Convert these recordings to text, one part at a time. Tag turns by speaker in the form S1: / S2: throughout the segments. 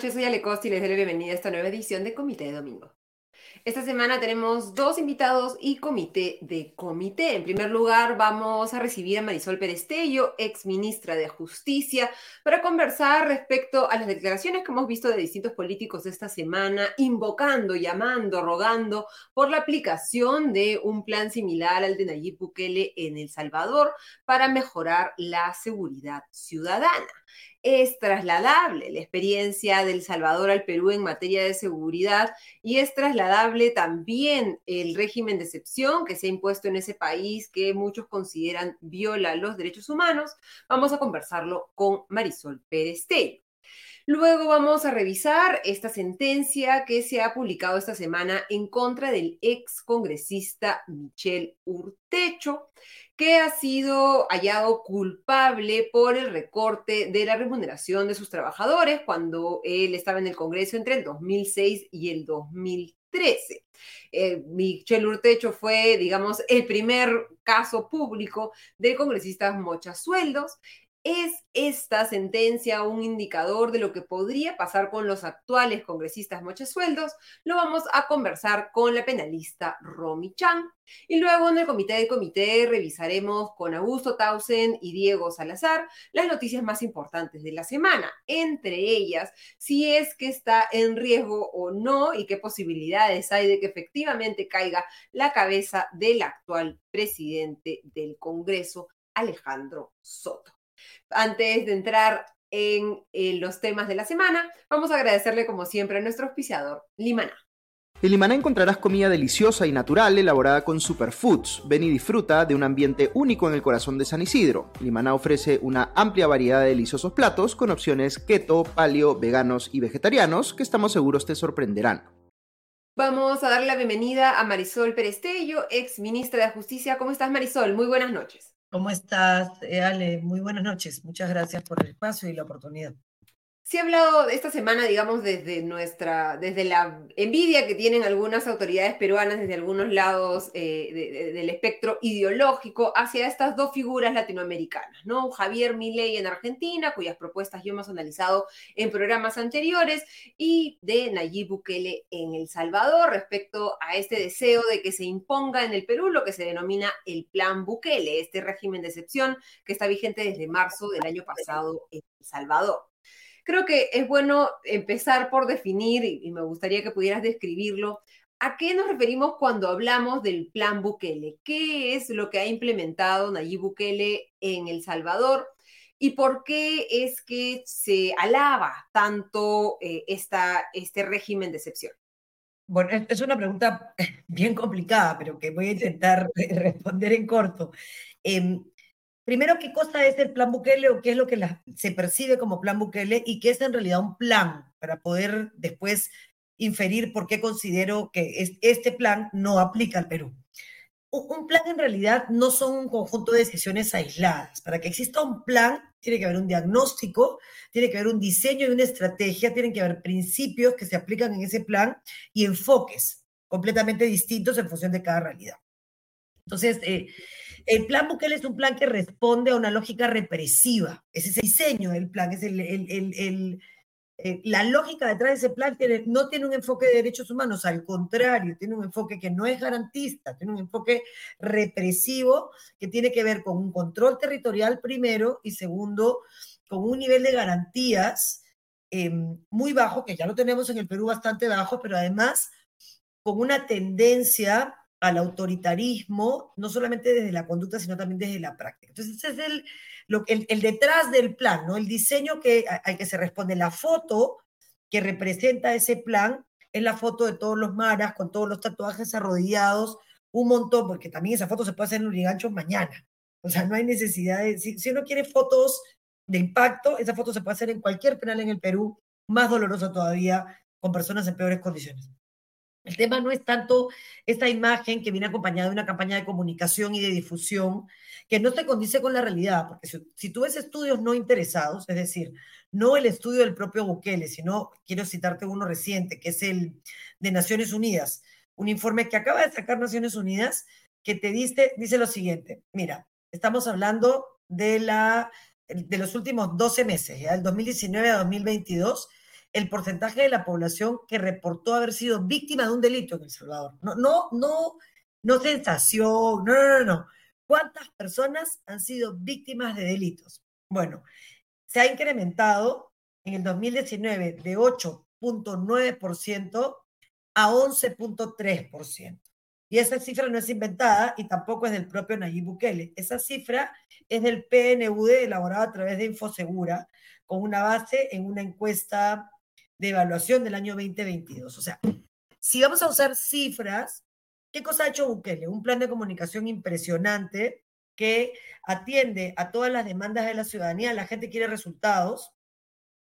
S1: noches, soy Ale Costa y les doy la bienvenida a esta nueva edición de Comité de Domingo. Esta semana tenemos dos invitados y comité de comité. En primer lugar, vamos a recibir a Marisol Perestello, ex ministra de Justicia, para conversar respecto a las declaraciones que hemos visto de distintos políticos esta semana, invocando, llamando, rogando por la aplicación de un plan similar al de Nayib Bukele en El Salvador para mejorar la seguridad ciudadana es trasladable la experiencia del Salvador al Perú en materia de seguridad y es trasladable también el régimen de excepción que se ha impuesto en ese país que muchos consideran viola los derechos humanos. Vamos a conversarlo con Marisol Pérez Luego vamos a revisar esta sentencia que se ha publicado esta semana en contra del ex congresista Michel Urtecho, que ha sido hallado culpable por el recorte de la remuneración de sus trabajadores cuando él estaba en el Congreso entre el 2006 y el 2013. Eh, Michel Urtecho fue, digamos, el primer caso público de congresistas mochas sueldos ¿Es esta sentencia un indicador de lo que podría pasar con los actuales congresistas mochesueldos? Lo vamos a conversar con la penalista Romy Chan. Y luego en el comité de comité revisaremos con Augusto Tausen y Diego Salazar las noticias más importantes de la semana, entre ellas si es que está en riesgo o no y qué posibilidades hay de que efectivamente caiga la cabeza del actual presidente del Congreso, Alejandro Soto. Antes de entrar en, los temas de la semana, vamos a agradecerle como siempre a nuestro auspiciador, Limaná.
S2: En Limaná encontrarás comida deliciosa y natural elaborada con superfoods. Ven y disfruta de un ambiente único en el corazón de San Isidro. Limaná ofrece una amplia variedad de deliciosos platos con opciones keto, paleo, veganos y vegetarianos que estamos seguros te sorprenderán.
S1: Vamos a darle la bienvenida a Marisol Perestello, ex ministra de Justicia. ¿Cómo estás, Marisol? Muy buenas noches.
S3: ¿Cómo estás, eh, Ale? Muy buenas noches. Muchas gracias por el espacio y la oportunidad.
S1: Se ha hablado esta semana, digamos, desde nuestra, desde la envidia que tienen algunas autoridades peruanas desde algunos lados eh, del espectro ideológico hacia estas dos figuras latinoamericanas, ¿no? Javier Milei en Argentina, cuyas propuestas yo hemos analizado en programas anteriores, y de Nayib Bukele en El Salvador respecto a este deseo de que se imponga en el Perú lo que se denomina el Plan Bukele, este régimen de excepción que está vigente desde marzo del año pasado en El Salvador. Creo que es bueno empezar por definir, y me gustaría que pudieras describirlo, ¿A qué nos referimos cuando hablamos del plan Bukele? ¿Qué es lo que ha implementado Nayib Bukele en El Salvador? ¿Y por qué es que se alaba tanto eh, esta, este régimen de excepción?
S3: Bueno, es una pregunta bien complicada, pero que voy a intentar responder en corto. Em, Primero, ¿qué cosa es el plan Bukele o qué es lo que se percibe como plan Bukele y qué es en realidad un plan para poder después inferir por qué considero que este plan no aplica al Perú? Un plan en realidad no son un conjunto de decisiones aisladas. Para que exista un plan, tiene que haber un diagnóstico, tiene que haber un diseño y una estrategia, tienen que haber principios que se aplican en ese plan y enfoques completamente distintos en función de cada realidad. Entonces, eh, el plan Bukele es un plan que responde a una lógica represiva. Ese es el diseño del plan, es el, eh, la lógica detrás de ese plan no tiene un enfoque de derechos humanos, al contrario, tiene un enfoque que no es garantista, tiene un enfoque represivo que tiene que ver con un control territorial primero y segundo, con un nivel de garantías em, muy bajo, que ya lo tenemos en el Perú bastante bajo, pero además con una tendencia al autoritarismo, no solamente desde la conducta, sino también desde la práctica. Entonces, ese es el, lo, el, el detrás del plan, ¿no? El diseño que, al que se responde. La foto que representa ese plan es la foto de todos los maras con todos los tatuajes arrodillados, un montón, porque también esa foto se puede hacer en Urigancho mañana. O sea, no hay necesidad de... Si, si uno quiere fotos de impacto, esa foto se puede hacer en cualquier penal en el Perú, más dolorosa todavía, con personas en peores condiciones. El tema no es tanto esta imagen que viene acompañada de una campaña de comunicación y de difusión que no se condice con la realidad, porque si, tú ves estudios no interesados, es decir, no el estudio del propio Bukele, sino quiero citarte uno reciente, que es el de Naciones Unidas, un informe que acaba de sacar Naciones Unidas que te dice, dice lo siguiente, mira, estamos hablando de la de los últimos 12 meses, ya del 2019 a 2022, el porcentaje de la población que reportó haber sido víctima de un delito en El Salvador. No, no, no, no sensación, no, no, no, no. ¿Cuántas personas han sido víctimas de delitos? Bueno, se ha incrementado en el 2019 de 8.9% a 11.3%. Y esa cifra no es inventada y tampoco es del propio Nayib Bukele. Esa cifra es del PNUD elaborada a través de Infosegura con una base en una encuesta de evaluación del año 2022. O sea, si vamos a usar cifras, ¿qué cosa ha hecho Bukele? Un plan de comunicación impresionante que atiende a todas las demandas de la ciudadanía. La gente quiere resultados.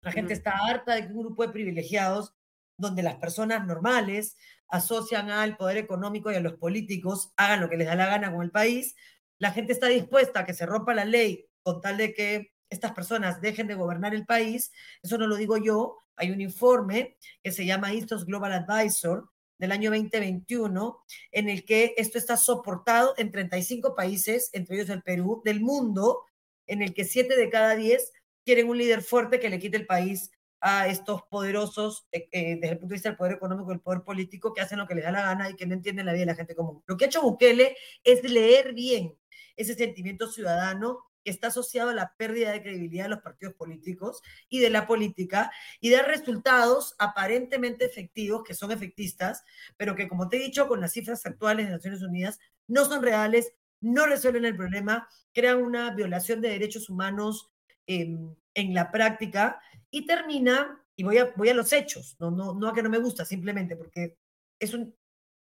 S3: La gente está harta de que un grupo de privilegiados, donde las personas normales asocian al poder económico y a los políticos, hagan lo que les da la gana con el país. La gente está dispuesta a que se rompa la ley con tal de que estas personas dejen de gobernar el país. Eso no lo digo yo. Hay un informe que se llama Istos Global Advisor del año 2021, en el que esto está soportado en 35 países, entre ellos el Perú, del mundo, en el que 7 de cada 10 quieren un líder fuerte que le quite el país a estos poderosos eh, eh, desde el punto de vista del poder económico y el poder político que hacen lo que les da la gana y que no entienden la vida de la gente común. Lo que ha hecho Bukele es leer bien ese sentimiento ciudadano está asociado a la pérdida de credibilidad de los partidos políticos y de la política y dar resultados aparentemente efectivos, que son efectistas, pero que como te he dicho con las cifras actuales de Naciones Unidas, no son reales, no resuelven el problema, crean una violación de derechos humanos en la práctica y termina, y voy a, voy a los hechos, no, no, no a que no me gusta, simplemente porque es un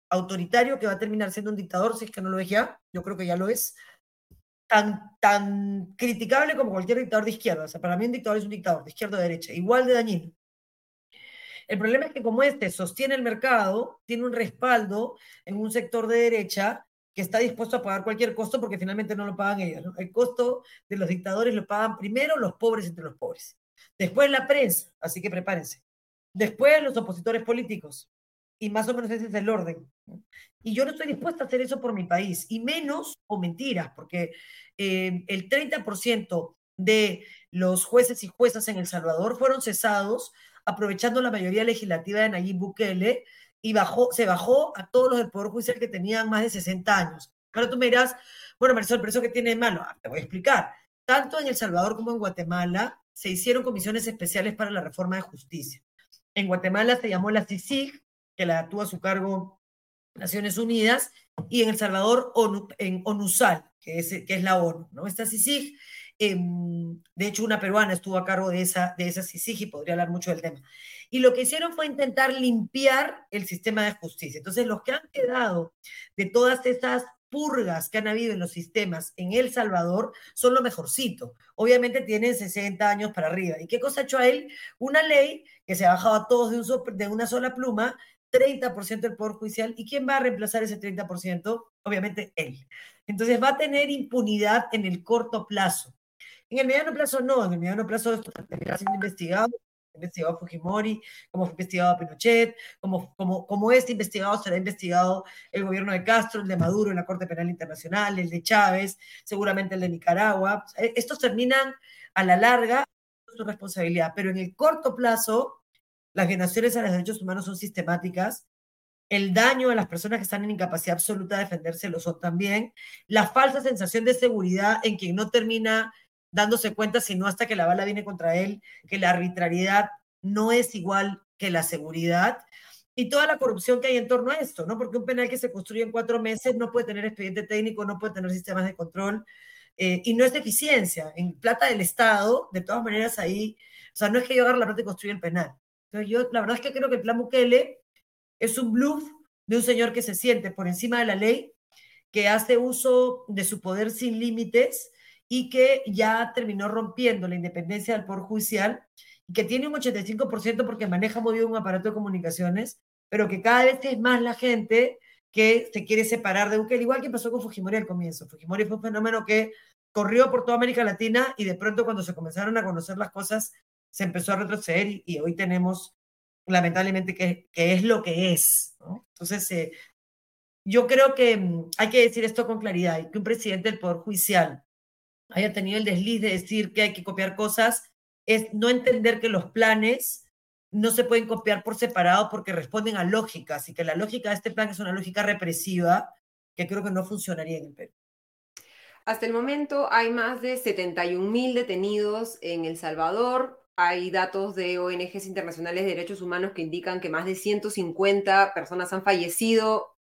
S3: autoritario que va a terminar siendo un dictador, si es que no lo es ya, yo creo que ya lo es, tan, tan criticable como cualquier dictador de izquierda. O sea, para mí un dictador es un dictador, de izquierda o de derecha, igual de dañino. El problema es que como este sostiene el mercado, tiene un respaldo en un sector de derecha que está dispuesto a pagar cualquier costo porque finalmente no lo pagan ellos. El costo de los dictadores lo pagan primero los pobres entre los pobres. Después la prensa, así que prepárense. Después los opositores políticos. Y más o menos ese es el orden. Y yo no estoy dispuesta a hacer eso por mi país, y menos o mentiras, porque eh, el 30% de los jueces y juezas en El Salvador fueron cesados aprovechando la mayoría legislativa de Nayib Bukele y bajó, se bajó a todos los del Poder Judicial que tenían más de 60 años. Ahora tú me dirás, bueno, Marisol, pero eso que tiene de malo, ah, te voy a explicar. Tanto en El Salvador como en Guatemala, se hicieron comisiones especiales para la reforma de justicia. En Guatemala se llamó la CICIG, que la tuvo a su cargo Naciones Unidas, y en El Salvador en ONUSAL, que es, que es la ONU. ¿no? Esta CICIG, em, de hecho una peruana estuvo a cargo de esa, de esa CICIG y podría hablar mucho del tema. Y lo que hicieron fue intentar limpiar el sistema de justicia. Entonces, los que han quedado de todas esas purgas que han habido en los sistemas en El Salvador son lo mejorcito. Obviamente tienen 60 años para arriba. ¿Y qué cosa ha hecho a él? Una ley que se ha bajado a todos de, un de una sola pluma, 30% del Poder Judicial. ¿Y quién va a reemplazar ese 30%? Obviamente él. Entonces va a tener impunidad en el corto plazo. En el mediano plazo no, en el mediano plazo esto estar siendo investigado investigado Fujimori, como fue investigado Pinochet, como, como, como este investigado será investigado el gobierno de Castro, el de Maduro en la Corte Penal Internacional, el de Chávez, seguramente el de Nicaragua. E, estos terminan a la larga su responsabilidad, pero en el corto plazo las violaciones a los derechos humanos son sistemáticas, el daño a las personas que están en incapacidad absoluta de defenderse lo son también, la falsa sensación de seguridad en quien no termina dándose cuenta, sino hasta que la bala viene contra él, que la arbitrariedad no es igual que la seguridad y toda la corrupción que hay en torno a esto, ¿no? Porque un penal que se construye en cuatro meses no puede tener expediente técnico, no puede tener sistemas de control eh, y no es de eficiencia. En plata del Estado, de todas maneras ahí, o sea, no es que yo agarre la plata y construya el penal. Entonces yo, la verdad es que creo que el plan Bukele es un bluff de un señor que se siente por encima de la ley, que hace uso de su poder sin límites y que ya terminó rompiendo la independencia del Poder Judicial que tiene un 85% porque maneja muy bien un aparato de comunicaciones, pero que cada vez es más la gente que se quiere separar de Bukele, igual que pasó con Fujimori al comienzo. Fujimori fue un fenómeno que corrió por toda América Latina y de pronto cuando se comenzaron a conocer las cosas se empezó a retroceder y, hoy tenemos lamentablemente que, que, es lo que es. Entonces, eh, yo creo que mm, hay que decir esto con claridad que un presidente del Poder Judicial haya tenido el desliz de decir que hay que copiar cosas, es no entender que los planes no se pueden copiar por separado porque responden a lógicas y que la lógica de este plan es una lógica represiva que creo que no funcionaría en el Perú.
S1: Hasta el momento hay más de 71 mil detenidos en El Salvador. Hay datos de ONGs internacionales de derechos humanos que indican que más de 150 personas han fallecido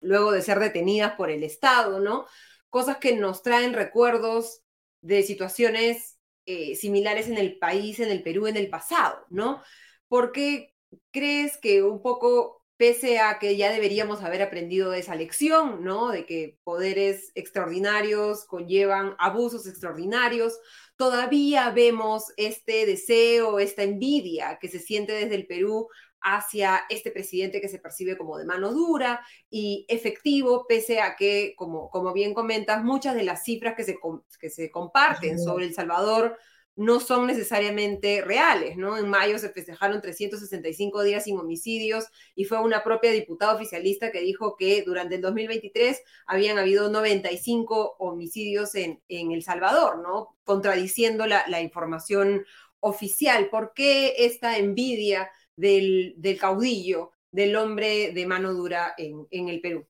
S1: luego de ser detenidas por el Estado, ¿no? Cosas que nos traen recuerdos de situaciones eh, similares en el país, en el Perú, en el pasado, ¿no? ¿Por qué crees que un poco pese a que ya deberíamos haber aprendido esa lección, ¿no? De que poderes extraordinarios conllevan abusos extraordinarios, todavía vemos este deseo, esta envidia que se siente desde el Perú hacia este presidente que se percibe como de mano dura y efectivo, pese a que, como, como bien comentas, muchas de las cifras que se, que se comparten sobre El Salvador no son necesariamente reales, ¿no? En mayo se festejaron 365 días sin homicidios y fue una propia diputada oficialista que dijo que durante el 2023 habían habido 95 homicidios en, en El Salvador, ¿no? Contradiciendo la, información oficial. ¿Por qué esta envidia del, del caudillo, del hombre de mano dura en, en el Perú?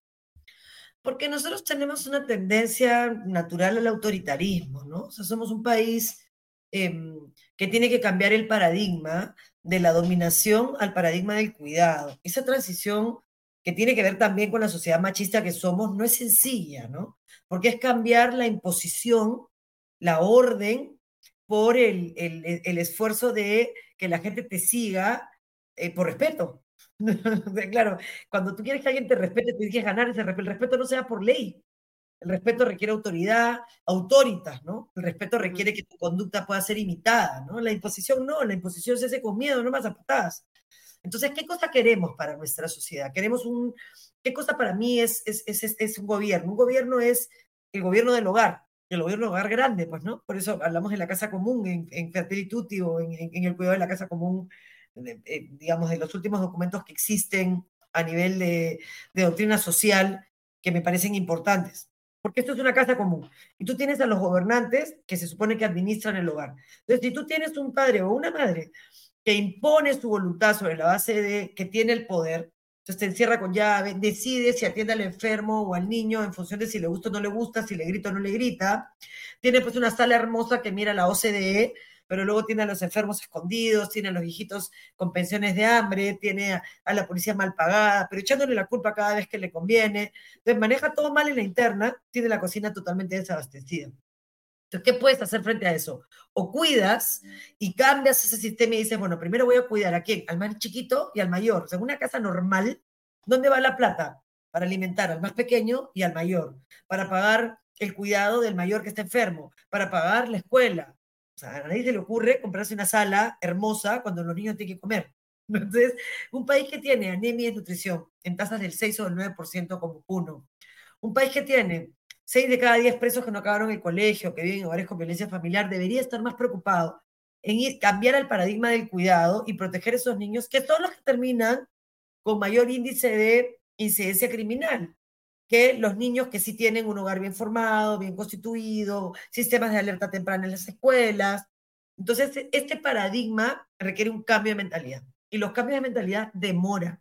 S3: Porque nosotros tenemos una tendencia natural al autoritarismo, ¿no? O sea, somos un país Em, que tiene que cambiar el paradigma de la dominación al paradigma del cuidado. Esa transición que tiene que ver también con la sociedad machista que somos, no es sencilla, ¿no? Porque es cambiar la imposición, la orden, por el, el, esfuerzo de que la gente te siga eh, por respeto. claro, cuando tú quieres que alguien te respete, tienes que ganar ese respeto. El respeto no sea por ley, el respeto requiere autoridad, autoritas, ¿no? El respeto requiere que tu conducta pueda ser imitada, ¿no? La imposición no, la imposición se hace con miedo, no más a Entonces, ¿qué cosa queremos para nuestra sociedad? Queremos un, ¿qué cosa para mí es, es, es, es un gobierno? Un gobierno es el gobierno del hogar, el gobierno del hogar grande, pues, ¿no? Por eso hablamos de la casa común, en, en Fertilituti o en, en, el cuidado de la casa común, eh, digamos, de los últimos documentos que existen a nivel de, de doctrina social que me parecen importantes porque esto es una casa común. Y tú tienes a los gobernantes que se supone que administran el hogar. Entonces, si tú tienes un padre o una madre que impone su voluntad sobre la base de que tiene el poder, entonces te encierra con llave, decide si atiende al enfermo o al niño en función de si le gusta o no le gusta, si le grita o no le grita. Tiene pues una sala hermosa que mira la OCDE, pero luego tiene a los enfermos escondidos, tiene a los viejitos con pensiones de hambre, tiene a, la policía mal pagada, pero echándole la culpa cada vez que le conviene. Entonces maneja todo mal en la interna, tiene la cocina totalmente desabastecida. Entonces, ¿qué puedes hacer frente a eso? O cuidas y cambias ese sistema y dices, bueno, primero voy a cuidar a quién? Al más chiquito y al mayor. O sea, en una casa normal, ¿dónde va la plata? Para alimentar al más pequeño y al mayor, para pagar el cuidado del mayor que está enfermo, para pagar la escuela, o sea, a nadie se le ocurre comprarse una sala hermosa cuando los niños tienen que comer. Entonces, un país que tiene anemia y nutrición en tasas del 6 o del 9% como uno, un país que tiene 6 de cada 10 presos que no acabaron el colegio, que viven en hogares con violencia familiar, debería estar más preocupado en cambiar el paradigma del cuidado y proteger a esos niños, que son los que terminan con mayor índice de incidencia criminal que los niños que sí tienen un hogar bien formado, bien constituido, sistemas de alerta temprana en las escuelas. Entonces, este paradigma requiere un cambio de mentalidad y los cambios de mentalidad demora.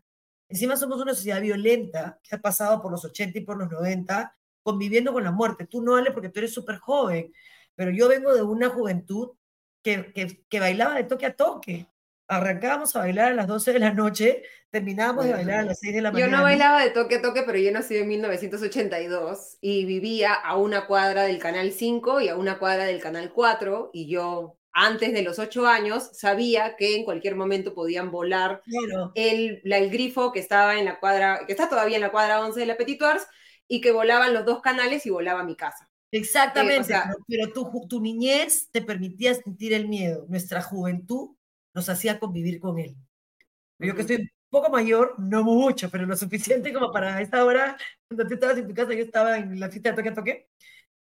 S3: Encima somos una sociedad violenta que ha pasado por los 80 y por los 90 conviviendo con la muerte. Tú no, Ale, porque tú eres súper joven, pero yo vengo de una juventud que, que bailaba de toque a toque arrancábamos a bailar a las 12 de la noche, terminábamos de bailar a las 6 de la mañana.
S1: Yo no bailaba de toque a toque, pero yo nací en 1982 y vivía a una cuadra del Canal 5 y a una cuadra del Canal 4 y yo antes de los 8 años sabía que en cualquier momento podían volar el, el grifo que estaba en la cuadra, que está todavía en la cuadra 11 de la Petit Arts y que volaban los dos canales y volaba mi casa.
S3: Exactamente, eh, pero, tu, tu niñez te permitía sentir el miedo, nuestra juventud nos hacía convivir con él. Yo que estoy un poco mayor, no mucho, pero lo suficiente como para esta hora, cuando tú estabas en tu casa, yo estaba en la fiesta de toque a toque.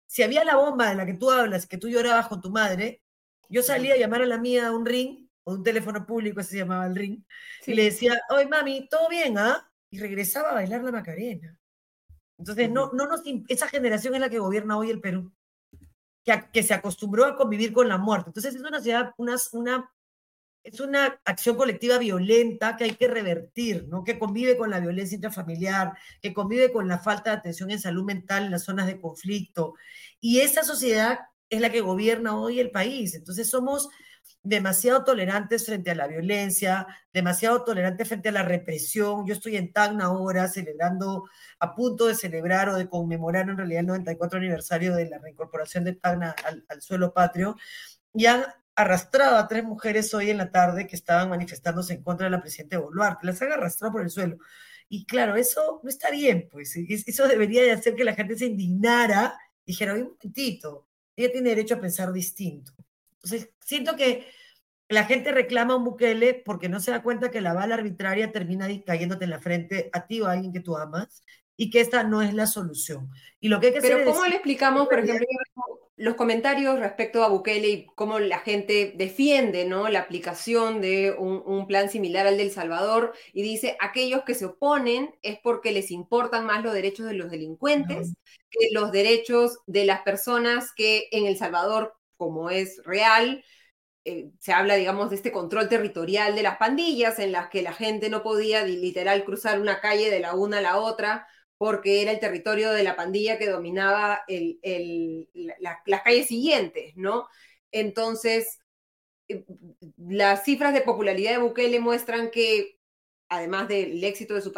S3: Si había la bomba de la que tú hablas, que tú llorabas con tu madre, yo salía a llamar a la mía a un ring, o un teléfono público, ese se llamaba el ring, y le decía, oye mami, ¿todo bien, ah? Y regresaba a bailar la Macarena. Entonces, no, no nos, esa generación es la que gobierna hoy el Perú. que, se acostumbró a convivir con la muerte. Entonces es una ciudad, una, una, es una acción colectiva violenta que hay que revertir, ¿no? que convive con la violencia intrafamiliar, que convive con la falta de atención en salud mental en las zonas de conflicto. Y esa sociedad es la que gobierna hoy el país. Entonces somos demasiado tolerantes frente a la violencia, demasiado tolerantes frente a la represión. Yo estoy en Tacna ahora celebrando, a punto de celebrar o de conmemorar en realidad el 94 aniversario de la reincorporación de Tacna al, suelo patrio, y han arrastrado a tres mujeres hoy en la tarde que estaban manifestándose en contra de la presidenta Boluarte, las han arrastrado por el suelo. Y claro, eso no está bien, pues eso debería de hacer que la gente se indignara y dijera, un momentito, ella tiene derecho a pensar distinto. Entonces, siento que la gente reclama a un Bukele porque no se da cuenta que la bala arbitraria termina cayéndote en la frente a ti o a alguien que tú amas y que esta no es la solución. Y lo que hay que
S1: Pero
S3: hacer
S1: ¿cómo le explicamos, por ejemplo, los comentarios respecto a Bukele y cómo la gente defiende ¿no? la aplicación de un, plan similar al del Salvador y dice, aquellos que se oponen es porque les importan más los derechos de los delincuentes que los derechos de las personas que en El Salvador como es real. Eh, se habla, digamos, de este control territorial de las pandillas, en las que la gente no podía literal cruzar una calle de la una a la otra, porque era el territorio de la pandilla que dominaba las calles siguientes, ¿no? Entonces, eh, las cifras de popularidad de Bukele muestran que, además del éxito de su,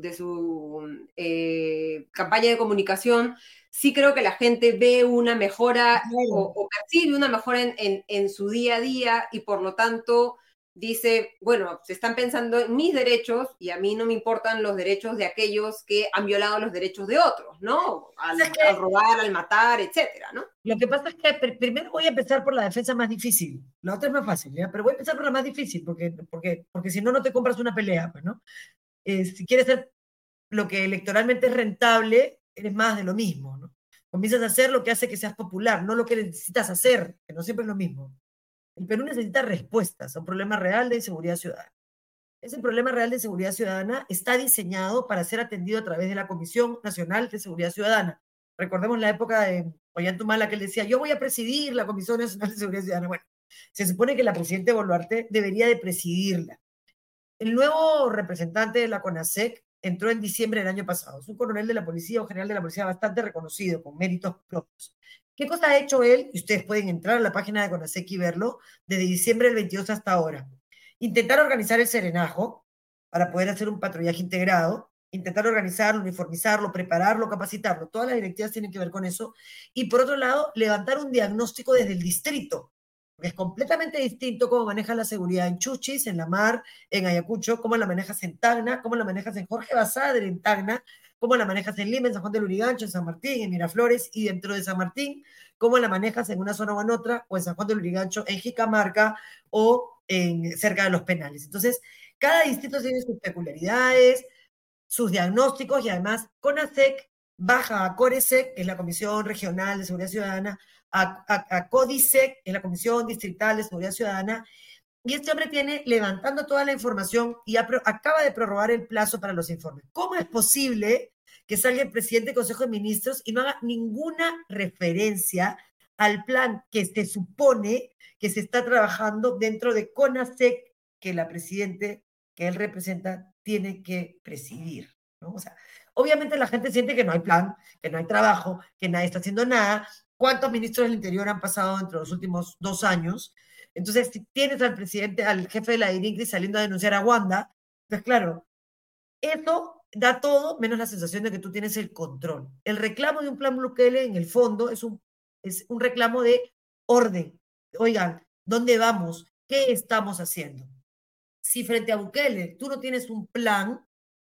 S1: de su, eh, campaña de comunicación, sí creo que la gente ve una mejora o, percibe una mejora en, su día a día y por lo tanto dice, bueno, se están pensando en mis derechos y a mí no me importan los derechos de aquellos que han violado los derechos de otros, ¿no? Al, robar, al matar, etcétera, ¿no?
S3: Lo que pasa es que primero voy a empezar por la defensa más difícil. La otra es más fácil, ¿ya? Pero voy a empezar por la más difícil porque, porque, porque si no, no te compras una pelea, pues, ¿no? Eh, si quieres ser lo que electoralmente es rentable, eres más de lo mismo, ¿no? Comienzas a hacer lo que hace que seas popular, no lo que necesitas hacer, que no siempre es lo mismo. El Perú necesita respuestas a un problema real de inseguridad ciudadana. Ese problema real de seguridad ciudadana está diseñado para ser atendido a través de la Comisión Nacional de Seguridad Ciudadana. Recordemos la época de Ollantumala que él decía, yo voy a presidir la Comisión Nacional de Seguridad Ciudadana. Bueno, se supone que la presidenta Boluarte debería de presidirla. El nuevo representante de la CONASEC entró en diciembre del año pasado. Es un coronel de la policía o general de la policía bastante reconocido, con méritos propios. ¿Qué cosa ha hecho él? Y ustedes pueden entrar a la página de CONASEC y verlo, desde diciembre del 22 hasta ahora. Intentar organizar el serenajo para poder hacer un patrullaje integrado, intentar organizarlo, uniformizarlo, prepararlo, capacitarlo. Todas las directivas tienen que ver con eso. Y por otro lado, levantar un diagnóstico desde el distrito es completamente distinto cómo manejas la seguridad en Chuchis, en La Mar, en Ayacucho, cómo la manejas en Tacna, cómo la manejas en Jorge Basadre, en Tacna, cómo la manejas en Lima, en San Juan de Lurigancho, en San Martín, en Miraflores y dentro de San Martín, cómo la manejas en una zona o en otra, o en San Juan de Lurigancho, en Jicamarca o en, cerca de los penales. Entonces, cada distrito tiene sus peculiaridades, sus diagnósticos y además CONASEC baja a CORESEC, que es la Comisión Regional de Seguridad Ciudadana, a, Códice, en la Comisión Distrital de Seguridad Ciudadana, y este hombre tiene levantando toda la información y acaba de prorrogar el plazo para los informes. ¿Cómo es posible que salga el presidente del Consejo de Ministros y no haga ninguna referencia al plan que se supone que se está trabajando dentro de CONASEC, que la presidente que él representa tiene que presidir? obviamente la gente siente que no hay plan, que no hay trabajo, que nadie está haciendo nada, cuántos ministros del Interior han pasado entre los últimos dos años. Entonces, si tienes al presidente, al jefe de la DINICRI saliendo a denunciar a Wanda, pues claro, eso da todo menos la sensación de que tú tienes el control. El reclamo de un plan Bukele, en el fondo, es un, es un reclamo de orden. Oigan, ¿dónde vamos? ¿Qué estamos haciendo? Si frente a Bukele tú no tienes un plan,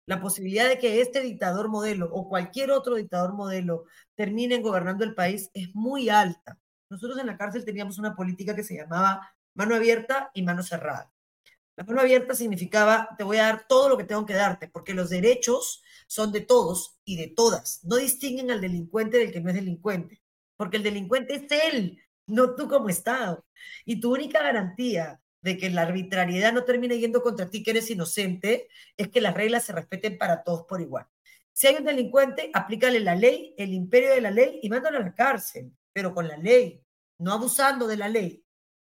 S3: la posibilidad de que este dictador modelo o cualquier otro dictador modelo terminen gobernando el país es muy alta. Nosotros en la cárcel teníamos una política que se llamaba mano abierta y mano cerrada. La mano abierta significaba, te voy a dar todo lo que tengo que darte, porque los derechos son de todos y de todas. No distinguen al delincuente del que no es delincuente, porque el delincuente es él, no tú como Estado. Y tu única garantía de que la arbitrariedad no termine yendo contra ti que eres inocente, es que las reglas se respeten para todos por igual. Si hay un delincuente, aplícale la ley, el imperio de la ley y mándalo a la cárcel. pero con la ley, no abusando de la ley.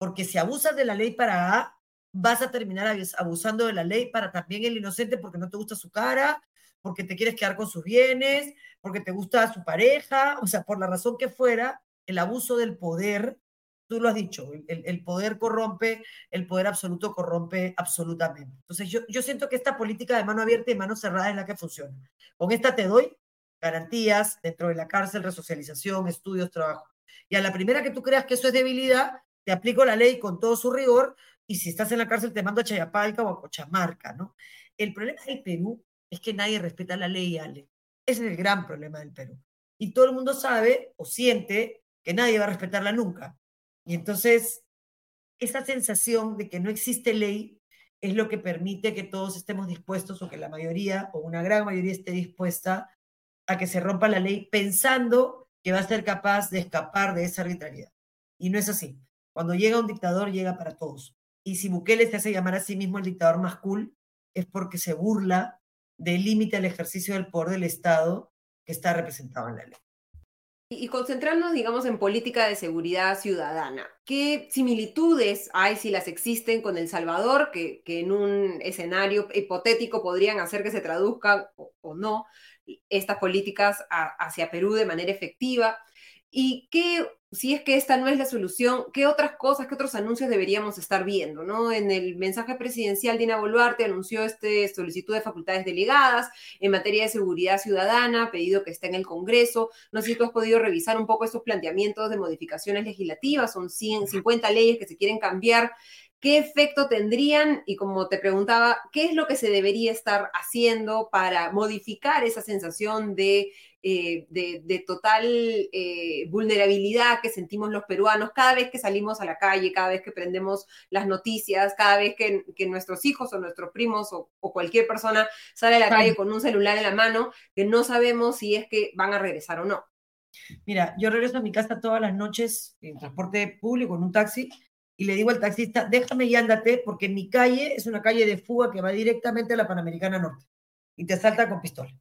S3: Porque si abusas de la ley para A, vas a terminar abusando de la ley para también el inocente porque no te gusta su cara, porque te quieres quedar con sus bienes, porque te gusta su pareja, o sea, por la razón que fuera, el abuso del poder, tú lo has dicho, el, poder corrompe, el poder absoluto corrompe absolutamente. Entonces yo, yo siento que esta política de mano abierta y mano cerrada es la que funciona. Con esta te doy garantías dentro de la cárcel, resocialización, estudios, trabajo. Y a la primera que tú creas que eso es debilidad, te aplico la ley con todo su rigor y si estás en la cárcel te mando a Chayapalca o a Cochamarca, ¿no? El problema del Perú es que nadie respeta la ley, Ale. Ese es el gran problema del Perú. Y todo el mundo sabe o siente que nadie va a respetarla nunca. Y entonces, esa sensación de que no existe ley es lo que permite que todos estemos dispuestos o que la mayoría o una gran mayoría esté dispuesta a que se rompa la ley pensando que va a ser capaz de escapar de esa arbitrariedad. Y no es así. Cuando llega un dictador, llega para todos. Y si Bukele se hace llamar a sí mismo el dictador más cool, es porque se burla del límite al ejercicio del poder del Estado que está representado en la ley.
S1: Y concentrarnos, digamos, en política de seguridad ciudadana. ¿Qué similitudes hay, si las existen, con El Salvador, que, en un escenario hipotético podrían hacer que se traduzcan o, no estas políticas hacia Perú de manera efectiva? ¿Y qué si es que esta no es la solución, ¿qué otras cosas, qué otros anuncios deberíamos estar viendo? ¿no? En el mensaje presidencial, Dina Boluarte anunció este solicitud de facultades delegadas en materia de seguridad ciudadana, pedido que esté en el Congreso. No sé si tú has podido revisar un poco estos planteamientos de modificaciones legislativas, son 150 leyes que se quieren cambiar. ¿Qué efecto tendrían? Y como te preguntaba, ¿qué es lo que se debería estar haciendo para modificar esa sensación de eh, de, total eh, vulnerabilidad que sentimos los peruanos cada vez que salimos a la calle, cada vez que prendemos las noticias, cada vez que, nuestros hijos o nuestros primos o, cualquier persona sale a la calle con un celular en la mano, que no sabemos si es que van a regresar o no.
S3: Mira, yo regreso a mi casa todas las noches en transporte público, en un taxi, y le digo al taxista, déjame y ándate, porque mi calle es una calle de fuga que va directamente a la Panamericana Norte y te asalta con pistola.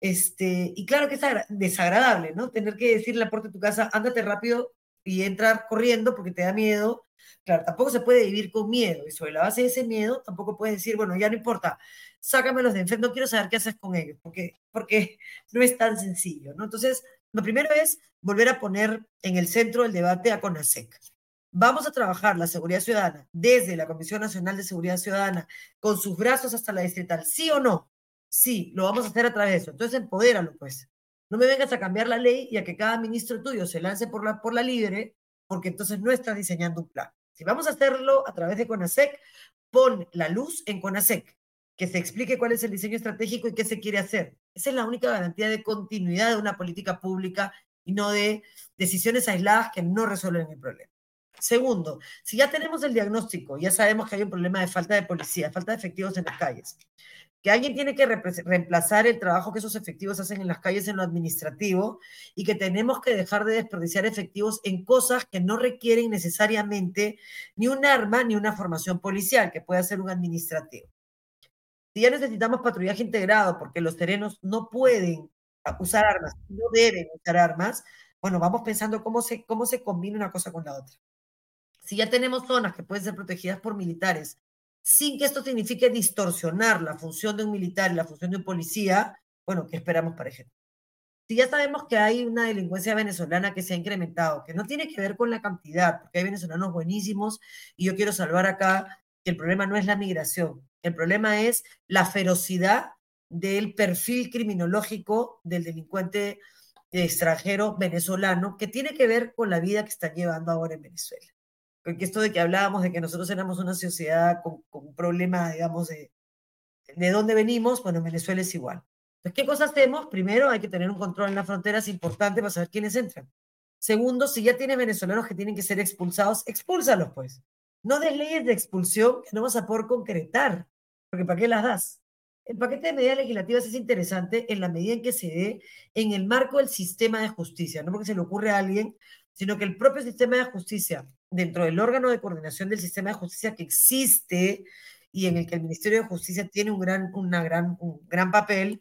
S3: Este, y claro que es desagradable, ¿no? Tener que decirle a la puerta de tu casa, ándate rápido y entrar corriendo porque te da miedo. Claro, tampoco se puede vivir con miedo. Y sobre la base de ese miedo, tampoco puedes decir, bueno, ya no importa, sácamelos de enfrente, no quiero saber qué haces con ellos, porque, porque no es tan sencillo, ¿no? Entonces, lo primero es volver a poner en el centro del debate a CONASEC. Vamos a trabajar la seguridad ciudadana desde la Comisión Nacional de Seguridad Ciudadana con sus brazos hasta la distrital, sí o no, Sí, lo vamos a hacer a través de eso. Entonces, empodéralo, pues. No me vengas a cambiar la ley y a que cada ministro tuyo se lance por la, por la libre, porque entonces no estás diseñando un plan. Si vamos a hacerlo a través de CONASEC, pon la luz en CONASEC, que se explique cuál es el diseño estratégico y qué se quiere hacer. Esa es la única garantía de continuidad de una política pública y no de decisiones aisladas que no resuelven el problema. Segundo, si ya tenemos el diagnóstico, ya sabemos que hay un problema de falta de policía, falta de efectivos en las calles, que alguien tiene que reemplazar el trabajo que esos efectivos hacen en las calles en lo administrativo y que tenemos que dejar de desperdiciar efectivos en cosas que no requieren necesariamente ni un arma ni una formación policial, que puede ser un administrativo. Si ya necesitamos patrullaje integrado porque los terrenos no pueden usar armas, no deben usar armas, bueno, vamos pensando cómo se, cómo se combina una cosa con la otra. Si ya tenemos zonas que pueden ser protegidas por militares sin que esto signifique distorsionar la función de un militar y la función de un policía, bueno, ¿qué esperamos para ejemplo? Si ya sabemos que hay una delincuencia venezolana que se ha incrementado, que no tiene que ver con la cantidad, porque hay venezolanos buenísimos y yo quiero salvar acá que el problema no es la migración, el problema es la ferocidad del perfil criminológico del delincuente extranjero venezolano que tiene que ver con la vida que están llevando ahora en Venezuela porque esto de que hablábamos de que nosotros éramos una sociedad con, un problema, digamos, de, de dónde venimos, bueno, en Venezuela es igual. Entonces, ¿qué cosas hacemos? Primero, hay que tener un control en las fronteras importante para saber quiénes entran. Segundo, si ya tienes venezolanos que tienen que ser expulsados, expúlsalos, pues. No des leyes de expulsión que no vas a poder concretar, porque ¿para qué las das? El paquete de medidas legislativas es interesante en la medida en que se dé en el marco del sistema de justicia, no porque se le ocurre a alguien, sino que el propio sistema de justicia, dentro del órgano de coordinación del sistema de justicia que existe y en el que el Ministerio de Justicia tiene un gran, una gran, un gran papel,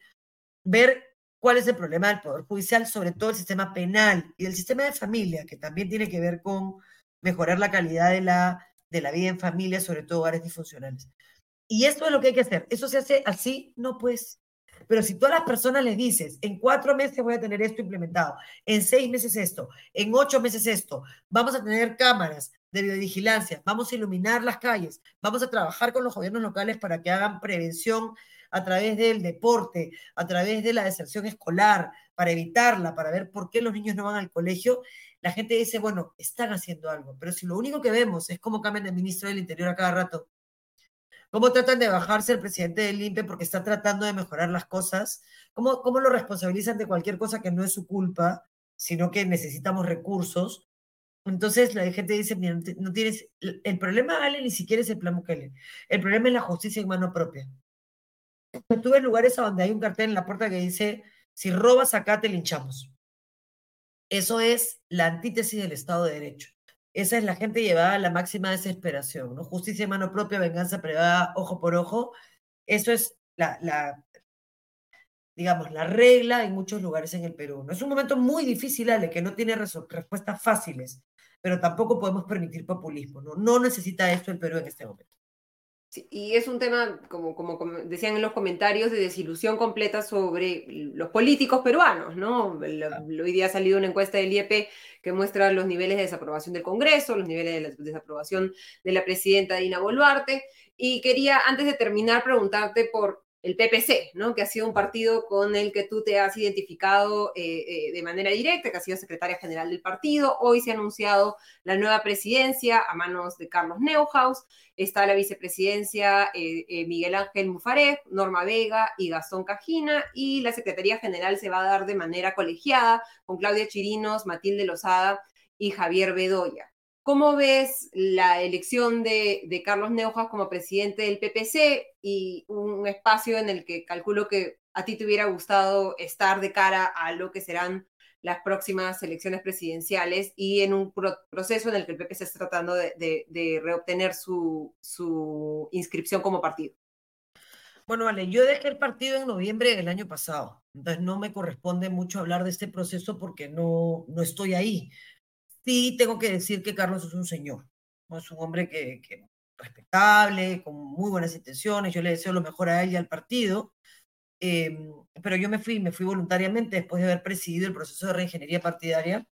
S3: ver cuál es el problema del Poder Judicial, sobre todo el sistema penal y el sistema de familia, que también tiene que ver con mejorar la calidad de la, de la vida en familia, sobre todo hogares disfuncionales. Y esto es lo que hay que hacer. ¿Eso se hace así? No, pues. Pero si tú a las personas les dices, en cuatro meses voy a tener esto implementado, en seis meses esto, en ocho meses esto, vamos a tener cámaras de videovigilancia, vamos a iluminar las calles, vamos a trabajar con los gobiernos locales para que hagan prevención a través del deporte, a través de la deserción escolar, para evitarla, para ver por qué los niños no van al colegio, la gente dice, bueno, están haciendo algo, pero si lo único que vemos es cómo cambian el ministro del Interior a cada rato, cómo tratan de bajarse el presidente del INPE porque está tratando de mejorar las cosas, cómo, cómo lo responsabilizan de cualquier cosa que no es su culpa, sino que necesitamos recursos. Entonces la gente dice, no tienes, el problema, Ale, ni siquiera es el plan Bukele, el problema es la justicia en mano propia. Estuve en lugares donde hay un cartel en la puerta que dice, si robas acá te linchamos. Eso es la antítesis del Estado de Derecho. Esa es la gente llevada a la máxima desesperación. Justicia en mano propia, venganza privada, ojo por ojo. Eso es la, la, digamos, la regla en muchos lugares en el Perú. ¿no? Es un momento muy difícil, Ale, que no tiene respuestas fáciles, pero tampoco podemos permitir populismo. ¿no? no necesita esto el Perú en este momento
S1: y es un tema, como, como, decían en los comentarios, de desilusión completa sobre los políticos peruanos, ¿no? Hoy día ha salido una encuesta del IEP que muestra los niveles de desaprobación del Congreso, los niveles de desaprobación de la presidenta Dina Boluarte, y quería, antes de terminar, preguntarte por el PPC, ¿no? que ha sido un partido con el que tú te has identificado eh, eh, de manera directa, que ha sido secretaria general del partido. Hoy se ha anunciado la nueva presidencia a manos de Carlos Neuhaus. Está la vicepresidencia eh, Miguel Ángel Mufaré, Norma Vega y Gastón Cajina. Y la secretaría general se va a dar de manera colegiada con Claudia Chirinos, Matilde Lozada y Javier Bedoya. ¿Cómo ves la elección de, Carlos Neujas como presidente del PPC y un espacio en el que calculo que a ti te hubiera gustado estar de cara a lo que serán las próximas elecciones presidenciales y en un proceso en el que el PPC está tratando de, reobtener su, inscripción como partido?
S3: Bueno, vale, yo dejé el partido en noviembre del año pasado, entonces no me corresponde mucho hablar de este proceso porque no estoy ahí. Sí, tengo que decir que Carlos es un señor, es un hombre que, respetable, con muy buenas intenciones, yo le deseo lo mejor a él y al partido, em, pero yo me fui, me fui voluntariamente después de haber presidido el proceso de reingeniería partidaria,